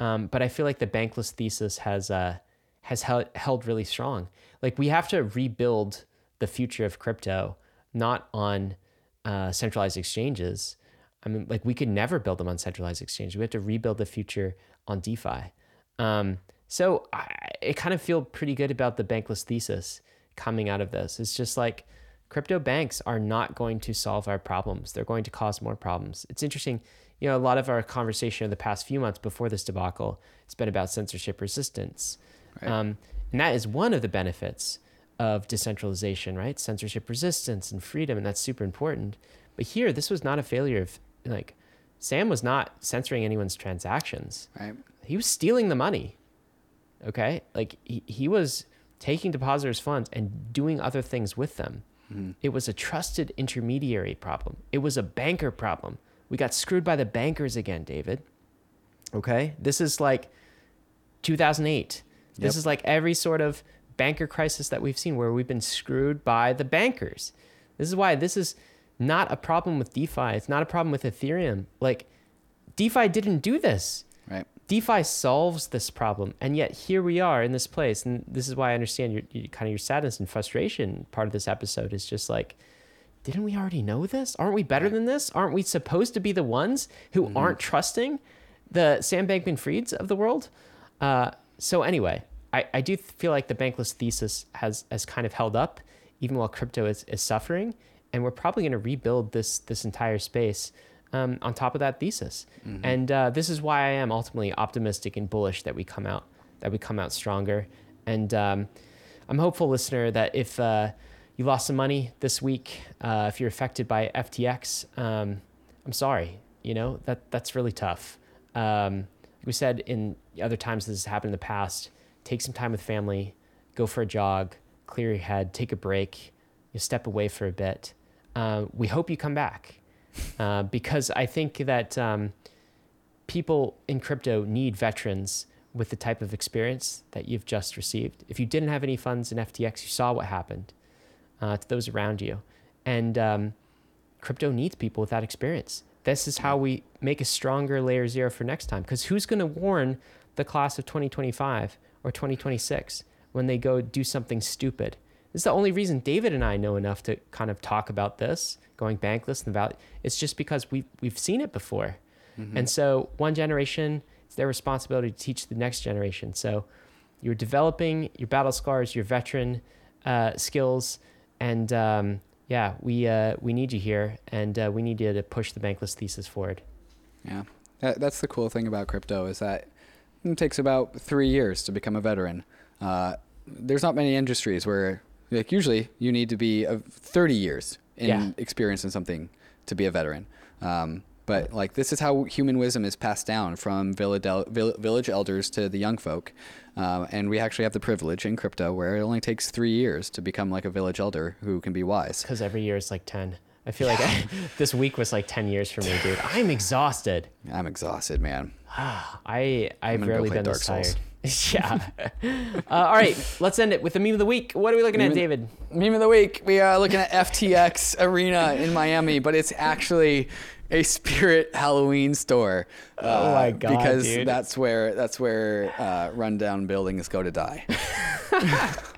Um, but I feel like the bankless thesis has uh, has held, held really strong. Like we have to rebuild the future of crypto, not on uh, centralized exchanges. I mean, like we could never build them on centralized exchanges. We have to rebuild the future on DeFi. Um, so I, I kind of feel pretty good about the bankless thesis coming out of this. It's just like crypto banks are not going to solve our problems. They're going to cause more problems. It's interesting. You know, a lot of our conversation in the past few months before this debacle has been about censorship resistance. Um, and that is one of the benefits of decentralization, right? Censorship resistance and freedom, and that's super important. But here, this was not a failure of like Sam was not censoring anyone's transactions. Right. He was stealing the money. Okay? Like he, he was taking depositors' funds and doing other things with them. It was a trusted intermediary problem. It was a banker problem. We got screwed by the bankers again, David. Okay? This is like 2008. This Yep. is like every sort of banker crisis that we've seen where we've been screwed by the bankers. This is why this is not a problem with DeFi. It's not a problem with Ethereum. Like, DeFi didn't do this. Right. DeFi solves this problem, and yet here we are in this place, and this is why I understand your, your kind of your sadness and frustration. Part of this episode is just like, didn't we already know this? Aren't we better than this? Aren't we supposed to be the ones who aren't trusting the Sam Bankman-Frieds of the world? Uh, so anyway, I, I do feel like the bankless thesis has has kind of held up, even while crypto is, is suffering, and we're probably going to rebuild this this entire space um, on top of that thesis. And uh, this is why I am ultimately optimistic and bullish that we come out that we come out stronger. And um, I'm hopeful, listener, that if uh, you lost some money this week, uh, if you're affected by FTX, um, I'm sorry. You know that that's really tough. Um, like we said in other times this has happened in the past. Take some time with family, go for a jog, clear your head, take a break, you step away for a bit. Uh, we hope you come back uh, because I think that um, people in crypto need veterans with the type of experience that you've just received. If you didn't have any funds in FTX, you saw what happened uh, to those around you. And um, crypto needs people with that experience. This is how we make a stronger layer zero for next time. Because who's going to warn the class of 2025 or 2026 when they go do something stupid? This is the only reason David and I know enough to kind of talk about this, going bankless and about it's just because we we've seen it before. And so one generation, it's their responsibility to teach the next generation. So you're developing your battle scars, your veteran uh, skills, and um, yeah, we uh, we need you here, and uh, we need you to push the bankless thesis forward. Yeah, that, that's the cool thing about crypto is that it takes about three years to become a veteran. Uh, there's not many industries where, like, usually you need to be of 30 years in Yeah. experience in something to be a veteran. Um, but like this is how human wisdom is passed down from village, village elders to the young folk, um, and we actually have the privilege in crypto where it only takes three years to become like a village elder who can be wise. Because every year is like ten. I feel like *laughs* this week was like ten years for me, dude. I'm exhausted. I'm exhausted, man. *sighs* I I've go rarely been this Dark Souls. tired. *laughs* yeah. uh, all right, let's end it with the meme of the week. What are we looking at, Meme- David? Meme of the week. We are looking at FTX Arena in Miami, but it's actually a Spirit Halloween store. Oh my God, Because dude. that's where that's where uh, rundown buildings go to die. *laughs* *laughs*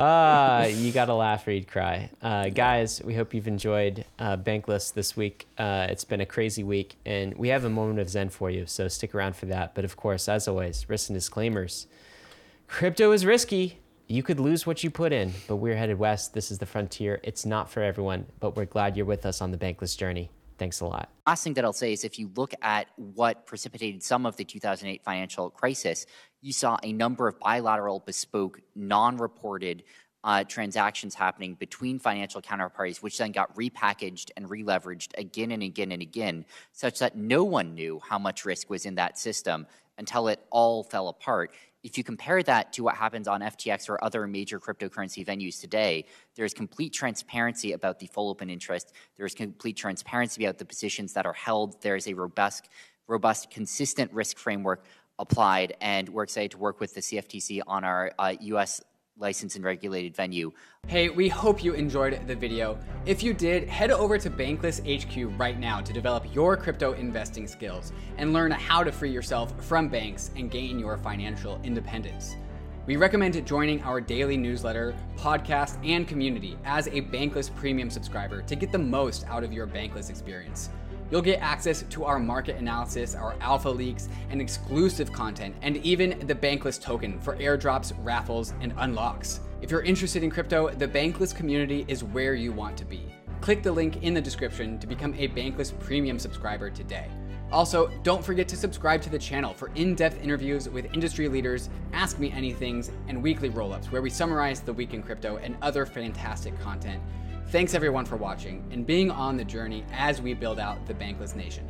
Ah, you gotta laugh or you'd cry. Uh, guys, we hope you've enjoyed uh, Bankless this week. Uh, it's been a crazy week, and we have a moment of zen for you, so stick around for that. But of course, as always, risks and disclaimers. Crypto is risky. You could lose what you put in, but we're headed west. This is the frontier. It's not for everyone, but we're glad you're with us on the Bankless journey. Thanks a lot. last thing that I'll say is if you look at what precipitated some of the 2008 financial crisis, you saw a number of bilateral, bespoke, non reported uh, transactions happening between financial counterparties, which then got repackaged and releveraged again and again and again, such that no one knew how much risk was in that system until it all fell apart. If you compare that to what happens on FTX or other major cryptocurrency venues today, there is complete transparency about the full open interest. There is complete transparency about the positions that are held. There is a robust, robust, consistent risk framework applied, and we're excited to work with the CFTC on our uh, U.S. licensed and regulated venue. Hey, we hope you enjoyed the video. If you did, head over to Bankless HQ right now to develop your crypto investing skills and learn how to free yourself from banks and gain your financial independence. We recommend joining our daily newsletter, podcast, and community as a Bankless Premium subscriber to get the most out of your Bankless experience. You'll get access to our market analysis, our alpha leaks, and exclusive content, and even the Bankless token for airdrops, raffles, and unlocks. If you're interested in crypto, the Bankless community is where you want to be. Click the link in the description to become a Bankless Premium subscriber today. Also, don't forget to subscribe to the channel for in depth interviews with industry leaders, Ask Me Anythings, and weekly roll ups where we summarize the week in crypto and other fantastic content. Thanks everyone for watching and being on the journey as we build out the Bankless Nation.